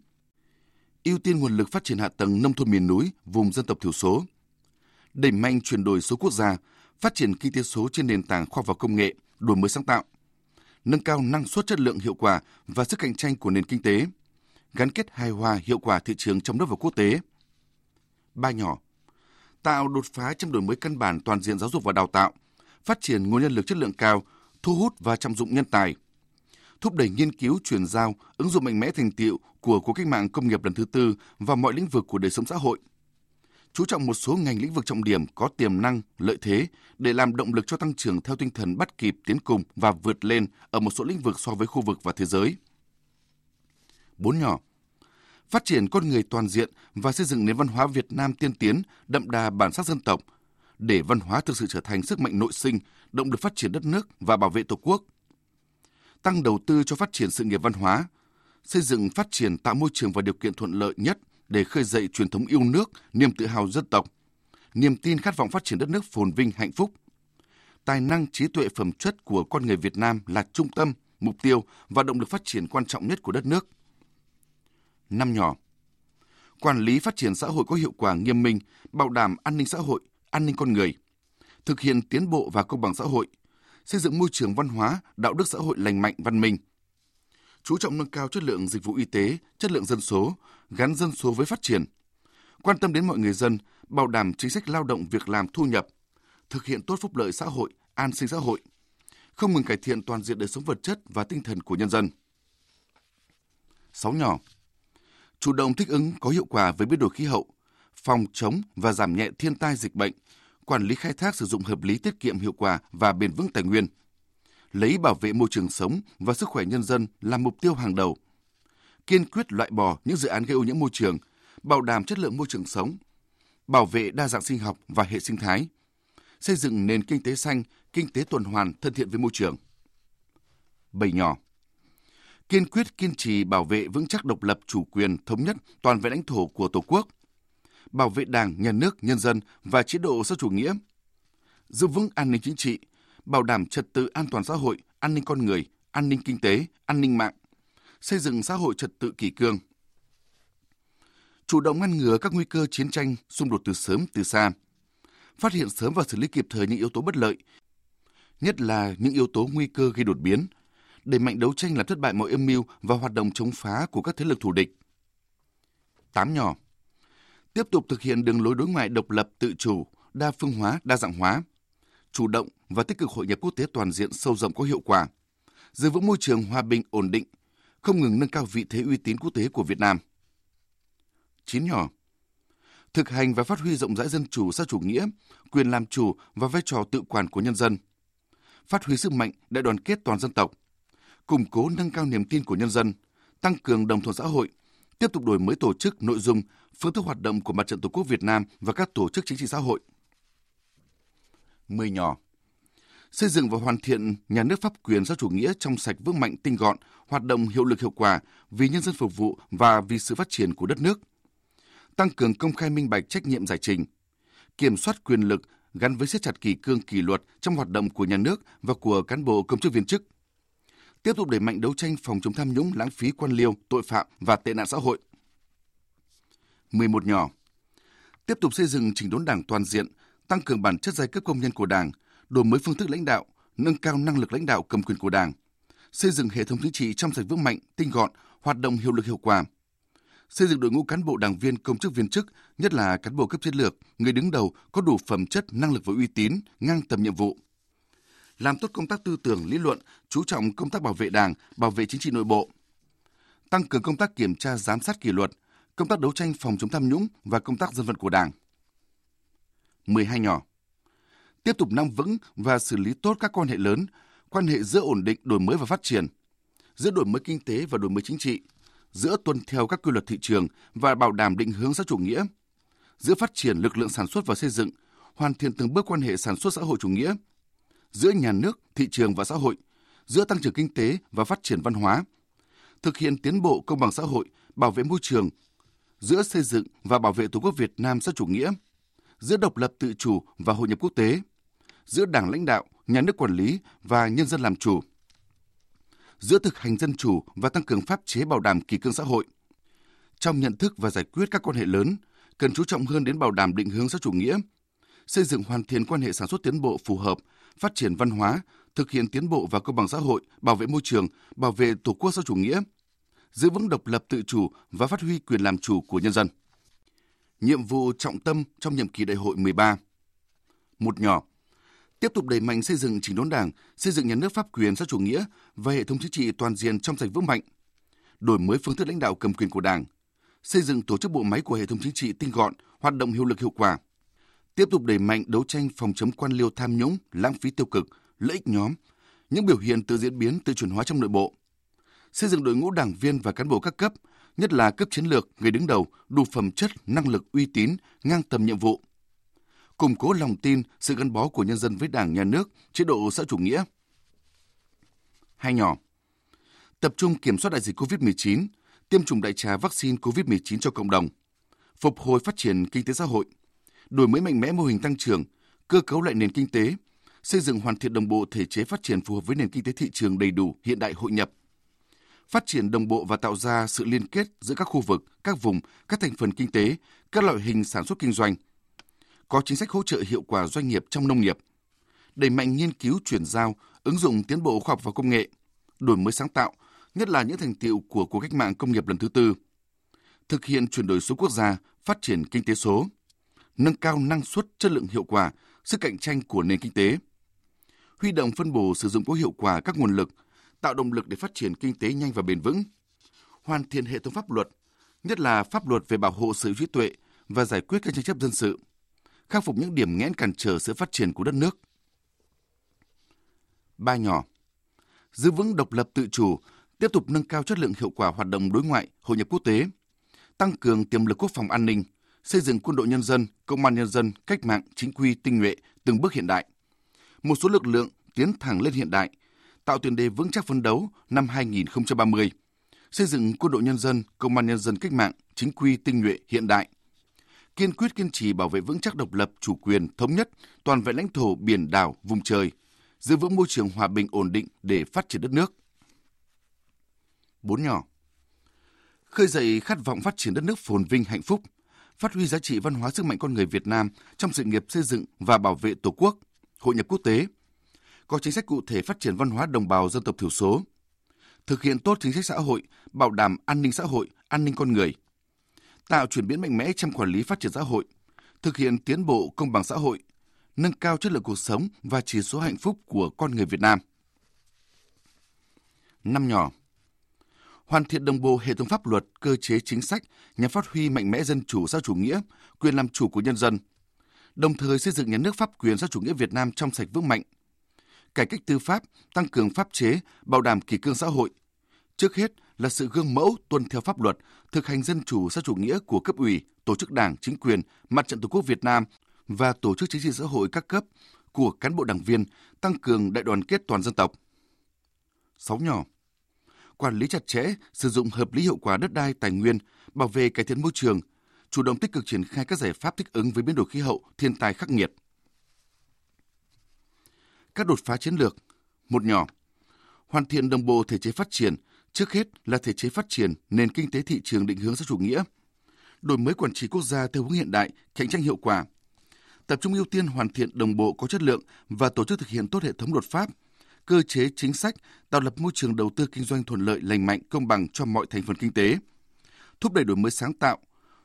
ưu tiên nguồn lực phát triển hạ tầng nông thôn miền núi, vùng dân tộc thiểu số, đẩy mạnh chuyển đổi số quốc gia, phát triển kinh tế số trên nền tảng khoa học và công nghệ, đổi mới sáng tạo, nâng cao năng suất chất lượng hiệu quả và sức cạnh tranh của nền kinh tế, gắn kết hài hòa hiệu quả thị trường trong nước và quốc tế. Ba nhỏ, tạo đột phá trong đổi mới căn bản toàn diện giáo dục và đào tạo, phát triển nguồn nhân lực chất lượng cao, thu hút và trọng dụng nhân tài, thúc đẩy nghiên cứu chuyển giao, ứng dụng mạnh mẽ thành tiệu của cuộc cách mạng công nghiệp lần thứ tư và mọi lĩnh vực của đời sống xã hội. Chú trọng một số ngành lĩnh vực trọng điểm có tiềm năng, lợi thế để làm động lực cho tăng trưởng theo tinh thần bắt kịp tiến cùng và vượt lên ở một số lĩnh vực so với khu vực và thế giới. Bốn nhỏ Phát triển con người toàn diện và xây dựng nền văn hóa Việt Nam tiên tiến, đậm đà bản sắc dân tộc, để văn hóa thực sự trở thành sức mạnh nội sinh, động lực phát triển đất nước và bảo vệ Tổ quốc – tăng đầu tư cho phát triển sự nghiệp văn hóa, xây dựng phát triển tạo môi trường và điều kiện thuận lợi nhất để khơi dậy truyền thống yêu nước, niềm tự hào dân tộc, niềm tin khát vọng phát triển đất nước phồn vinh hạnh phúc. Tài năng trí tuệ phẩm chất của con người Việt Nam là trung tâm, mục tiêu và động lực phát triển quan trọng nhất của đất nước. Năm nhỏ Quản lý phát triển xã hội có hiệu quả nghiêm minh, bảo đảm an ninh xã hội, an ninh con người, thực hiện tiến bộ và công bằng xã hội – xây dựng môi trường văn hóa, đạo đức xã hội lành mạnh văn minh. Chú trọng nâng cao chất lượng dịch vụ y tế, chất lượng dân số, gắn dân số với phát triển. Quan tâm đến mọi người dân, bảo đảm chính sách lao động việc làm thu nhập, thực hiện tốt phúc lợi xã hội, an sinh xã hội, không ngừng cải thiện toàn diện đời sống vật chất và tinh thần của nhân dân. Sáu nhỏ Chủ động thích ứng có hiệu quả với biến đổi khí hậu, phòng chống và giảm nhẹ thiên tai dịch bệnh, quản lý khai thác sử dụng hợp lý tiết kiệm hiệu quả và bền vững tài nguyên. Lấy bảo vệ môi trường sống và sức khỏe nhân dân là mục tiêu hàng đầu. Kiên quyết loại bỏ những dự án gây ô nhiễm môi trường, bảo đảm chất lượng môi trường sống, bảo vệ đa dạng sinh học và hệ sinh thái, xây dựng nền kinh tế xanh, kinh tế tuần hoàn thân thiện với môi trường. Bảy nhỏ Kiên quyết kiên trì bảo vệ vững chắc độc lập chủ quyền thống nhất toàn vẹn lãnh thổ của Tổ quốc, bảo vệ Đảng, Nhà nước, nhân dân và chế độ xã chủ nghĩa, giữ vững an ninh chính trị, bảo đảm trật tự an toàn xã hội, an ninh con người, an ninh kinh tế, an ninh mạng, xây dựng xã hội trật tự kỷ cương. Chủ động ngăn ngừa các nguy cơ chiến tranh, xung đột từ sớm từ xa, phát hiện sớm và xử lý kịp thời những yếu tố bất lợi, nhất là những yếu tố nguy cơ gây đột biến, đẩy mạnh đấu tranh làm thất bại mọi âm mưu và hoạt động chống phá của các thế lực thù địch. Tám nhỏ tiếp tục thực hiện đường lối đối ngoại độc lập tự chủ, đa phương hóa, đa dạng hóa, chủ động và tích cực hội nhập quốc tế toàn diện sâu rộng có hiệu quả, giữ vững môi trường hòa bình ổn định, không ngừng nâng cao vị thế uy tín quốc tế của Việt Nam. Chín nhỏ thực hành và phát huy rộng rãi dân chủ xã chủ nghĩa, quyền làm chủ và vai trò tự quản của nhân dân. Phát huy sức mạnh đại đoàn kết toàn dân tộc, củng cố nâng cao niềm tin của nhân dân, tăng cường đồng thuận xã hội, tiếp tục đổi mới tổ chức, nội dung, phương thức hoạt động của Mặt trận Tổ quốc Việt Nam và các tổ chức chính trị xã hội. Mười nhỏ xây dựng và hoàn thiện nhà nước pháp quyền xã chủ nghĩa trong sạch vững mạnh tinh gọn, hoạt động hiệu lực hiệu quả vì nhân dân phục vụ và vì sự phát triển của đất nước. Tăng cường công khai minh bạch trách nhiệm giải trình, kiểm soát quyền lực gắn với siết chặt kỳ cương kỷ luật trong hoạt động của nhà nước và của cán bộ công chức viên chức. Tiếp tục đẩy mạnh đấu tranh phòng chống tham nhũng, lãng phí quan liêu, tội phạm và tệ nạn xã hội. 11 nhỏ. Tiếp tục xây dựng chỉnh đốn Đảng toàn diện, tăng cường bản chất giai cấp công nhân của Đảng, đổi mới phương thức lãnh đạo, nâng cao năng lực lãnh đạo cầm quyền của Đảng, xây dựng hệ thống chính trị trong sạch vững mạnh, tinh gọn, hoạt động hiệu lực hiệu quả. Xây dựng đội ngũ cán bộ đảng viên công chức viên chức, nhất là cán bộ cấp chiến lược, người đứng đầu có đủ phẩm chất, năng lực và uy tín, ngang tầm nhiệm vụ. Làm tốt công tác tư tưởng, lý luận, chú trọng công tác bảo vệ Đảng, bảo vệ chính trị nội bộ. Tăng cường công tác kiểm tra giám sát kỷ luật, công tác đấu tranh phòng chống tham nhũng và công tác dân vận của Đảng. 12 nhỏ tiếp tục nắm vững và xử lý tốt các quan hệ lớn, quan hệ giữa ổn định, đổi mới và phát triển, giữa đổi mới kinh tế và đổi mới chính trị, giữa tuân theo các quy luật thị trường và bảo đảm định hướng xã chủ nghĩa, giữa phát triển lực lượng sản xuất và xây dựng, hoàn thiện từng bước quan hệ sản xuất xã hội chủ nghĩa, giữa nhà nước, thị trường và xã hội, giữa tăng trưởng kinh tế và phát triển văn hóa, thực hiện tiến bộ công bằng xã hội, bảo vệ môi trường, giữa xây dựng và bảo vệ Tổ quốc Việt Nam xã chủ nghĩa, giữa độc lập tự chủ và hội nhập quốc tế, giữa Đảng lãnh đạo, nhà nước quản lý và nhân dân làm chủ. Giữa thực hành dân chủ và tăng cường pháp chế bảo đảm kỳ cương xã hội. Trong nhận thức và giải quyết các quan hệ lớn, cần chú trọng hơn đến bảo đảm định hướng xã chủ nghĩa, xây dựng hoàn thiện quan hệ sản xuất tiến bộ phù hợp, phát triển văn hóa, thực hiện tiến bộ và công bằng xã hội, bảo vệ môi trường, bảo vệ tổ quốc xã chủ nghĩa, giữ vững độc lập tự chủ và phát huy quyền làm chủ của nhân dân. Nhiệm vụ trọng tâm trong nhiệm kỳ đại hội 13. Một nhỏ, tiếp tục đẩy mạnh xây dựng chỉnh đốn đảng, xây dựng nhà nước pháp quyền xã chủ nghĩa và hệ thống chính trị toàn diện trong sạch vững mạnh, đổi mới phương thức lãnh đạo cầm quyền của đảng, xây dựng tổ chức bộ máy của hệ thống chính trị tinh gọn, hoạt động hiệu lực hiệu quả, tiếp tục đẩy mạnh đấu tranh phòng chống quan liêu tham nhũng, lãng phí tiêu cực, lợi ích nhóm, những biểu hiện tự diễn biến, tự chuyển hóa trong nội bộ, xây dựng đội ngũ đảng viên và cán bộ các cấp, nhất là cấp chiến lược, người đứng đầu, đủ phẩm chất, năng lực, uy tín, ngang tầm nhiệm vụ, củng cố lòng tin, sự gắn bó của nhân dân với Đảng, Nhà nước, chế độ xã chủ nghĩa. Hai nhỏ, tập trung kiểm soát đại dịch COVID-19, tiêm chủng đại trà vaccine COVID-19 cho cộng đồng, phục hồi phát triển kinh tế xã hội, đổi mới mạnh mẽ mô hình tăng trưởng, cơ cấu lại nền kinh tế, xây dựng hoàn thiện đồng bộ thể chế phát triển phù hợp với nền kinh tế thị trường đầy đủ, hiện đại hội nhập, phát triển đồng bộ và tạo ra sự liên kết giữa các khu vực, các vùng, các thành phần kinh tế, các loại hình sản xuất kinh doanh, có chính sách hỗ trợ hiệu quả doanh nghiệp trong nông nghiệp, đẩy mạnh nghiên cứu chuyển giao, ứng dụng tiến bộ khoa học và công nghệ, đổi mới sáng tạo, nhất là những thành tiệu của cuộc cách mạng công nghiệp lần thứ tư, thực hiện chuyển đổi số quốc gia, phát triển kinh tế số, nâng cao năng suất, chất lượng hiệu quả, sức cạnh tranh của nền kinh tế, huy động phân bổ sử dụng có hiệu quả các nguồn lực, tạo động lực để phát triển kinh tế nhanh và bền vững, hoàn thiện hệ thống pháp luật, nhất là pháp luật về bảo hộ sở hữu trí tuệ và giải quyết các tranh chấp dân sự, khắc phục những điểm nghẽn cản trở sự phát triển của đất nước. Ba nhỏ Giữ vững độc lập tự chủ, tiếp tục nâng cao chất lượng hiệu quả hoạt động đối ngoại, hội nhập quốc tế, tăng cường tiềm lực quốc phòng an ninh, xây dựng quân đội nhân dân, công an nhân dân, cách mạng, chính quy, tinh nhuệ, từng bước hiện đại. Một số lực lượng tiến thẳng lên hiện đại, tạo tiền đề vững chắc phấn đấu năm 2030, xây dựng quân đội nhân dân, công an nhân dân cách mạng, chính quy, tinh nhuệ, hiện đại, kiên quyết kiên trì bảo vệ vững chắc độc lập, chủ quyền, thống nhất, toàn vẹn lãnh thổ, biển đảo, vùng trời, giữ vững môi trường hòa bình ổn định để phát triển đất nước. Bốn nhỏ Khơi dậy khát vọng phát triển đất nước phồn vinh hạnh phúc, phát huy giá trị văn hóa sức mạnh con người Việt Nam trong sự nghiệp xây dựng và bảo vệ Tổ quốc, hội nhập quốc tế, có chính sách cụ thể phát triển văn hóa đồng bào dân tộc thiểu số, thực hiện tốt chính sách xã hội, bảo đảm an ninh xã hội, an ninh con người – tạo chuyển biến mạnh mẽ trong quản lý phát triển xã hội, thực hiện tiến bộ công bằng xã hội, nâng cao chất lượng cuộc sống và chỉ số hạnh phúc của con người Việt Nam. năm nhỏ. Hoàn thiện đồng bộ hệ thống pháp luật, cơ chế chính sách nhằm phát huy mạnh mẽ dân chủ xã chủ nghĩa, quyền làm chủ của nhân dân, đồng thời xây dựng nhà nước pháp quyền xã chủ nghĩa Việt Nam trong sạch vững mạnh. Cải cách tư pháp, tăng cường pháp chế, bảo đảm kỷ cương xã hội. Trước hết là sự gương mẫu tuân theo pháp luật, thực hành dân chủ xã chủ nghĩa của cấp ủy, tổ chức đảng, chính quyền, mặt trận tổ quốc Việt Nam và tổ chức chính trị xã hội các cấp của cán bộ đảng viên, tăng cường đại đoàn kết toàn dân tộc. Sáu nhỏ quản lý chặt chẽ, sử dụng hợp lý hiệu quả đất đai tài nguyên, bảo vệ cải thiện môi trường, chủ động tích cực triển khai các giải pháp thích ứng với biến đổi khí hậu, thiên tai khắc nghiệt. Các đột phá chiến lược, một nhỏ, hoàn thiện đồng bộ thể chế phát triển, trước hết là thể chế phát triển nền kinh tế thị trường định hướng xã chủ nghĩa, đổi mới quản trị quốc gia theo hướng hiện đại, cạnh tranh hiệu quả, tập trung ưu tiên hoàn thiện đồng bộ có chất lượng và tổ chức thực hiện tốt hệ thống luật pháp, cơ chế chính sách, tạo lập môi trường đầu tư kinh doanh thuận lợi, lành mạnh, công bằng cho mọi thành phần kinh tế, thúc đẩy đổi mới sáng tạo,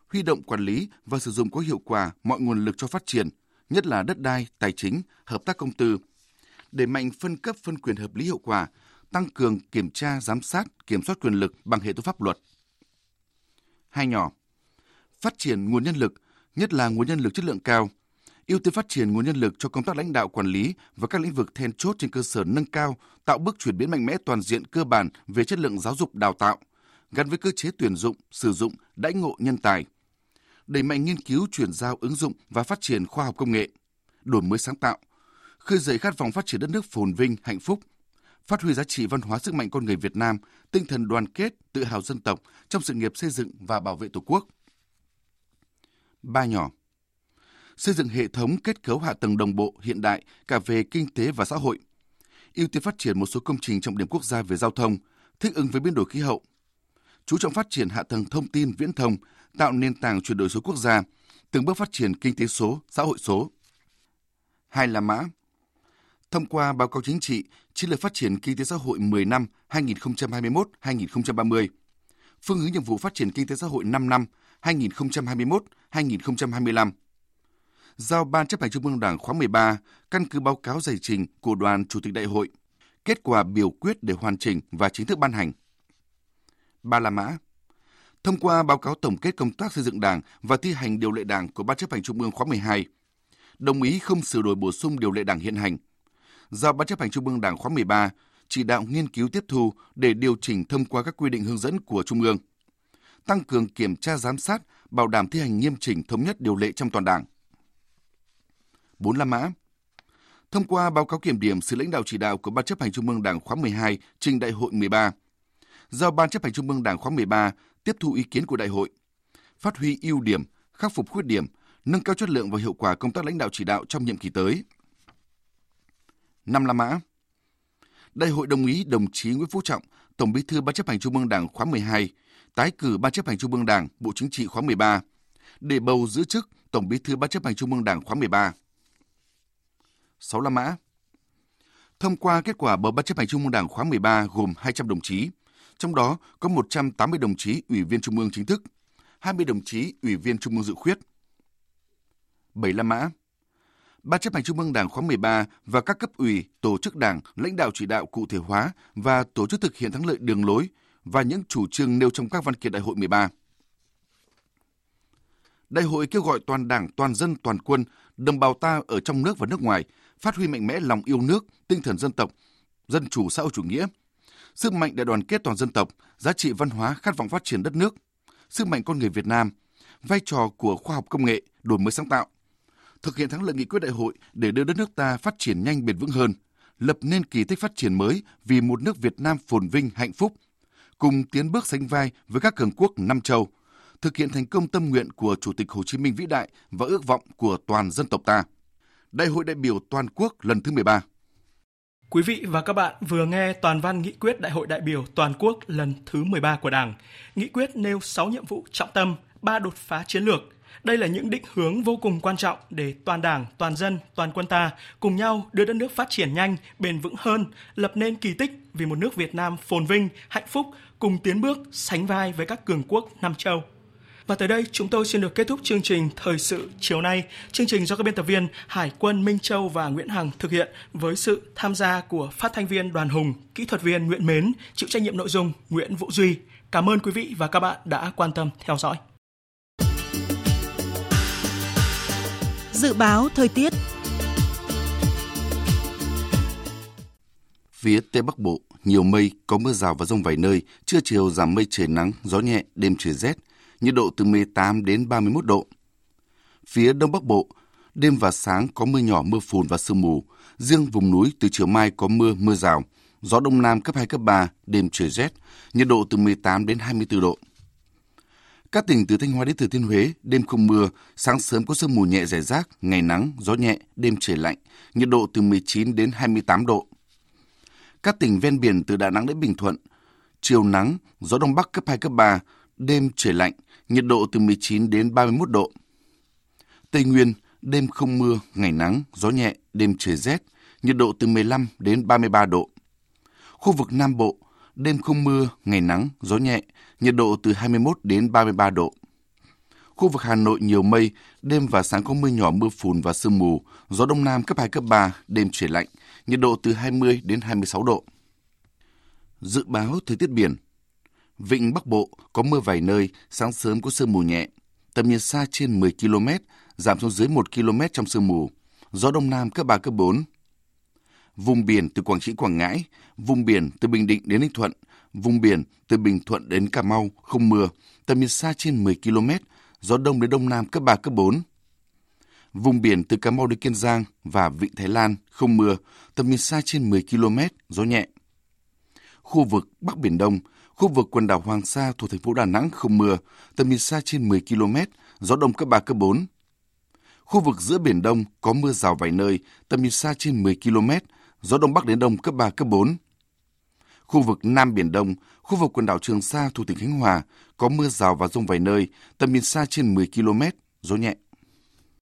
huy động quản lý và sử dụng có hiệu quả mọi nguồn lực cho phát triển, nhất là đất đai, tài chính, hợp tác công tư, đẩy mạnh phân cấp phân quyền hợp lý hiệu quả, tăng cường kiểm tra, giám sát, kiểm soát quyền lực bằng hệ thống pháp luật. Hai nhỏ, phát triển nguồn nhân lực, nhất là nguồn nhân lực chất lượng cao, ưu tiên phát triển nguồn nhân lực cho công tác lãnh đạo quản lý và các lĩnh vực then chốt trên cơ sở nâng cao, tạo bước chuyển biến mạnh mẽ toàn diện cơ bản về chất lượng giáo dục đào tạo, gắn với cơ chế tuyển dụng, sử dụng, đãi ngộ nhân tài. Đẩy mạnh nghiên cứu, chuyển giao, ứng dụng và phát triển khoa học công nghệ, đổi mới sáng tạo, khơi dậy khát vọng phát triển đất nước phồn vinh, hạnh phúc, phát huy giá trị văn hóa sức mạnh con người Việt Nam, tinh thần đoàn kết, tự hào dân tộc trong sự nghiệp xây dựng và bảo vệ Tổ quốc. Ba nhỏ xây dựng hệ thống kết cấu hạ tầng đồng bộ hiện đại cả về kinh tế và xã hội, ưu tiên phát triển một số công trình trọng điểm quốc gia về giao thông, thích ứng với biến đổi khí hậu, chú trọng phát triển hạ tầng thông tin viễn thông, tạo nền tảng chuyển đổi số quốc gia, từng bước phát triển kinh tế số, xã hội số. Hai là mã. Thông qua báo cáo chính trị Chiến lược phát triển kinh tế xã hội 10 năm 2021-2030, phương hướng nhiệm vụ phát triển kinh tế xã hội 5 năm 2021-2025 giao Ban chấp hành Trung ương Đảng khóa 13 căn cứ báo cáo giải trình của đoàn Chủ tịch Đại hội, kết quả biểu quyết để hoàn chỉnh và chính thức ban hành. Ba La Mã Thông qua báo cáo tổng kết công tác xây dựng Đảng và thi hành điều lệ Đảng của Ban chấp hành Trung ương khóa 12, đồng ý không sửa đổi bổ sung điều lệ Đảng hiện hành. Giao Ban chấp hành Trung ương Đảng khóa 13 chỉ đạo nghiên cứu tiếp thu để điều chỉnh thông qua các quy định hướng dẫn của Trung ương. Tăng cường kiểm tra giám sát, bảo đảm thi hành nghiêm chỉnh thống nhất điều lệ trong toàn Đảng. 4 La Mã. Thông qua báo cáo kiểm điểm sự lãnh đạo chỉ đạo của Ban chấp hành Trung ương Đảng khóa 12 trình Đại hội 13, giao Ban chấp hành Trung ương Đảng khóa 13 tiếp thu ý kiến của đại hội, phát huy ưu điểm, khắc phục khuyết điểm, nâng cao chất lượng và hiệu quả công tác lãnh đạo chỉ đạo trong nhiệm kỳ tới. Năm La Mã. Đại hội đồng ý đồng chí Nguyễn Phú Trọng, Tổng Bí thư Ban chấp hành Trung ương Đảng khóa 12, tái cử Ban chấp hành Trung ương Đảng, Bộ Chính trị khóa 13 để bầu giữ chức Tổng Bí thư Ban chấp hành Trung ương Đảng khóa 13. 6 La Mã. Thông qua kết quả bầu Ban chấp hành Trung ương Đảng khóa 13 gồm 200 đồng chí, trong đó có 180 đồng chí ủy viên Trung ương chính thức, 20 đồng chí ủy viên Trung ương dự khuyết. 7 La Mã. Ban chấp hành Trung ương Đảng khóa 13 và các cấp ủy, tổ chức đảng, lãnh đạo chỉ đạo cụ thể hóa và tổ chức thực hiện thắng lợi đường lối và những chủ trương nêu trong các văn kiện đại hội 13. Đại hội kêu gọi toàn đảng, toàn dân, toàn quân, đồng bào ta ở trong nước và nước ngoài phát huy mạnh mẽ lòng yêu nước, tinh thần dân tộc, dân chủ xã hội chủ nghĩa, sức mạnh đại đoàn kết toàn dân tộc, giá trị văn hóa khát vọng phát triển đất nước, sức mạnh con người Việt Nam, vai trò của khoa học công nghệ, đổi mới sáng tạo, thực hiện thắng lợi nghị quyết đại hội để đưa đất nước ta phát triển nhanh bền vững hơn, lập nên kỳ tích phát triển mới vì một nước Việt Nam phồn vinh hạnh phúc, cùng tiến bước sánh vai với các cường quốc năm châu, thực hiện thành công tâm nguyện của Chủ tịch Hồ Chí Minh vĩ đại và ước vọng của toàn dân tộc ta. Đại hội đại biểu toàn quốc lần thứ 13. Quý vị và các bạn vừa nghe toàn văn nghị quyết Đại hội đại biểu toàn quốc lần thứ 13 của Đảng. Nghị quyết nêu 6 nhiệm vụ trọng tâm, 3 đột phá chiến lược. Đây là những định hướng vô cùng quan trọng để toàn Đảng, toàn dân, toàn quân ta cùng nhau đưa đất nước phát triển nhanh, bền vững hơn, lập nên kỳ tích vì một nước Việt Nam phồn vinh, hạnh phúc, cùng tiến bước sánh vai với các cường quốc Nam châu. Và tới đây chúng tôi xin được kết thúc chương trình Thời sự chiều nay. Chương trình do các biên tập viên Hải quân Minh Châu và Nguyễn Hằng thực hiện với sự tham gia của phát thanh viên Đoàn Hùng, kỹ thuật viên Nguyễn Mến, chịu trách nhiệm nội dung Nguyễn Vũ Duy. Cảm ơn quý vị và các bạn đã quan tâm theo dõi. Dự báo thời tiết Phía Tây Bắc Bộ, nhiều mây, có mưa rào và rông vài nơi, trưa chiều giảm mây trời nắng, gió nhẹ, đêm trời rét, nhiệt độ từ 18 đến 31 độ. Phía Đông Bắc Bộ, đêm và sáng có mưa nhỏ, mưa phùn và sương mù. Riêng vùng núi từ chiều mai có mưa, mưa rào. Gió Đông Nam cấp 2, cấp 3, đêm trời rét, nhiệt độ từ 18 đến 24 độ. Các tỉnh từ Thanh Hóa đến Thừa Thiên Huế, đêm không mưa, sáng sớm có sương mù nhẹ rải rác, ngày nắng, gió nhẹ, đêm trời lạnh, nhiệt độ từ 19 đến 28 độ. Các tỉnh ven biển từ Đà Nẵng đến Bình Thuận, chiều nắng, gió đông bắc cấp 2, cấp 3, đêm trời lạnh, nhiệt độ từ 19 đến 31 độ. Tây Nguyên, đêm không mưa, ngày nắng, gió nhẹ, đêm trời rét, nhiệt độ từ 15 đến 33 độ. Khu vực Nam Bộ, đêm không mưa, ngày nắng, gió nhẹ, nhiệt độ từ 21 đến 33 độ. Khu vực Hà Nội nhiều mây, đêm và sáng có mưa nhỏ mưa phùn và sương mù, gió đông nam cấp 2 cấp 3, đêm chuyển lạnh, nhiệt độ từ 20 đến 26 độ. Dự báo thời tiết biển. Vịnh Bắc Bộ có mưa vài nơi, sáng sớm có sương mù nhẹ, tầm nhìn xa trên 10 km, giảm xuống dưới 1 km trong sương mù, gió đông nam cấp 3 cấp 4. Vùng biển từ Quảng Trị Quảng Ngãi, vùng biển từ Bình Định đến Ninh Thuận, vùng biển từ Bình Thuận đến Cà Mau không mưa, tầm nhìn xa trên 10 km, gió đông đến đông nam cấp 3 cấp 4. Vùng biển từ Cà Mau đến Kiên Giang và Vịnh Thái Lan không mưa, tầm nhìn xa trên 10 km, gió nhẹ. Khu vực Bắc Biển Đông, khu vực quần đảo Hoàng Sa thuộc thành phố Đà Nẵng không mưa, tầm nhìn xa trên 10 km, gió đông cấp 3 cấp 4. Khu vực giữa Biển Đông có mưa rào vài nơi, tầm nhìn xa trên 10 km, gió đông bắc đến đông cấp 3 cấp 4. Khu vực Nam Biển Đông, khu vực quần đảo Trường Sa thuộc tỉnh Khánh Hòa có mưa rào và rông vài nơi, tầm nhìn xa trên 10 km, gió nhẹ.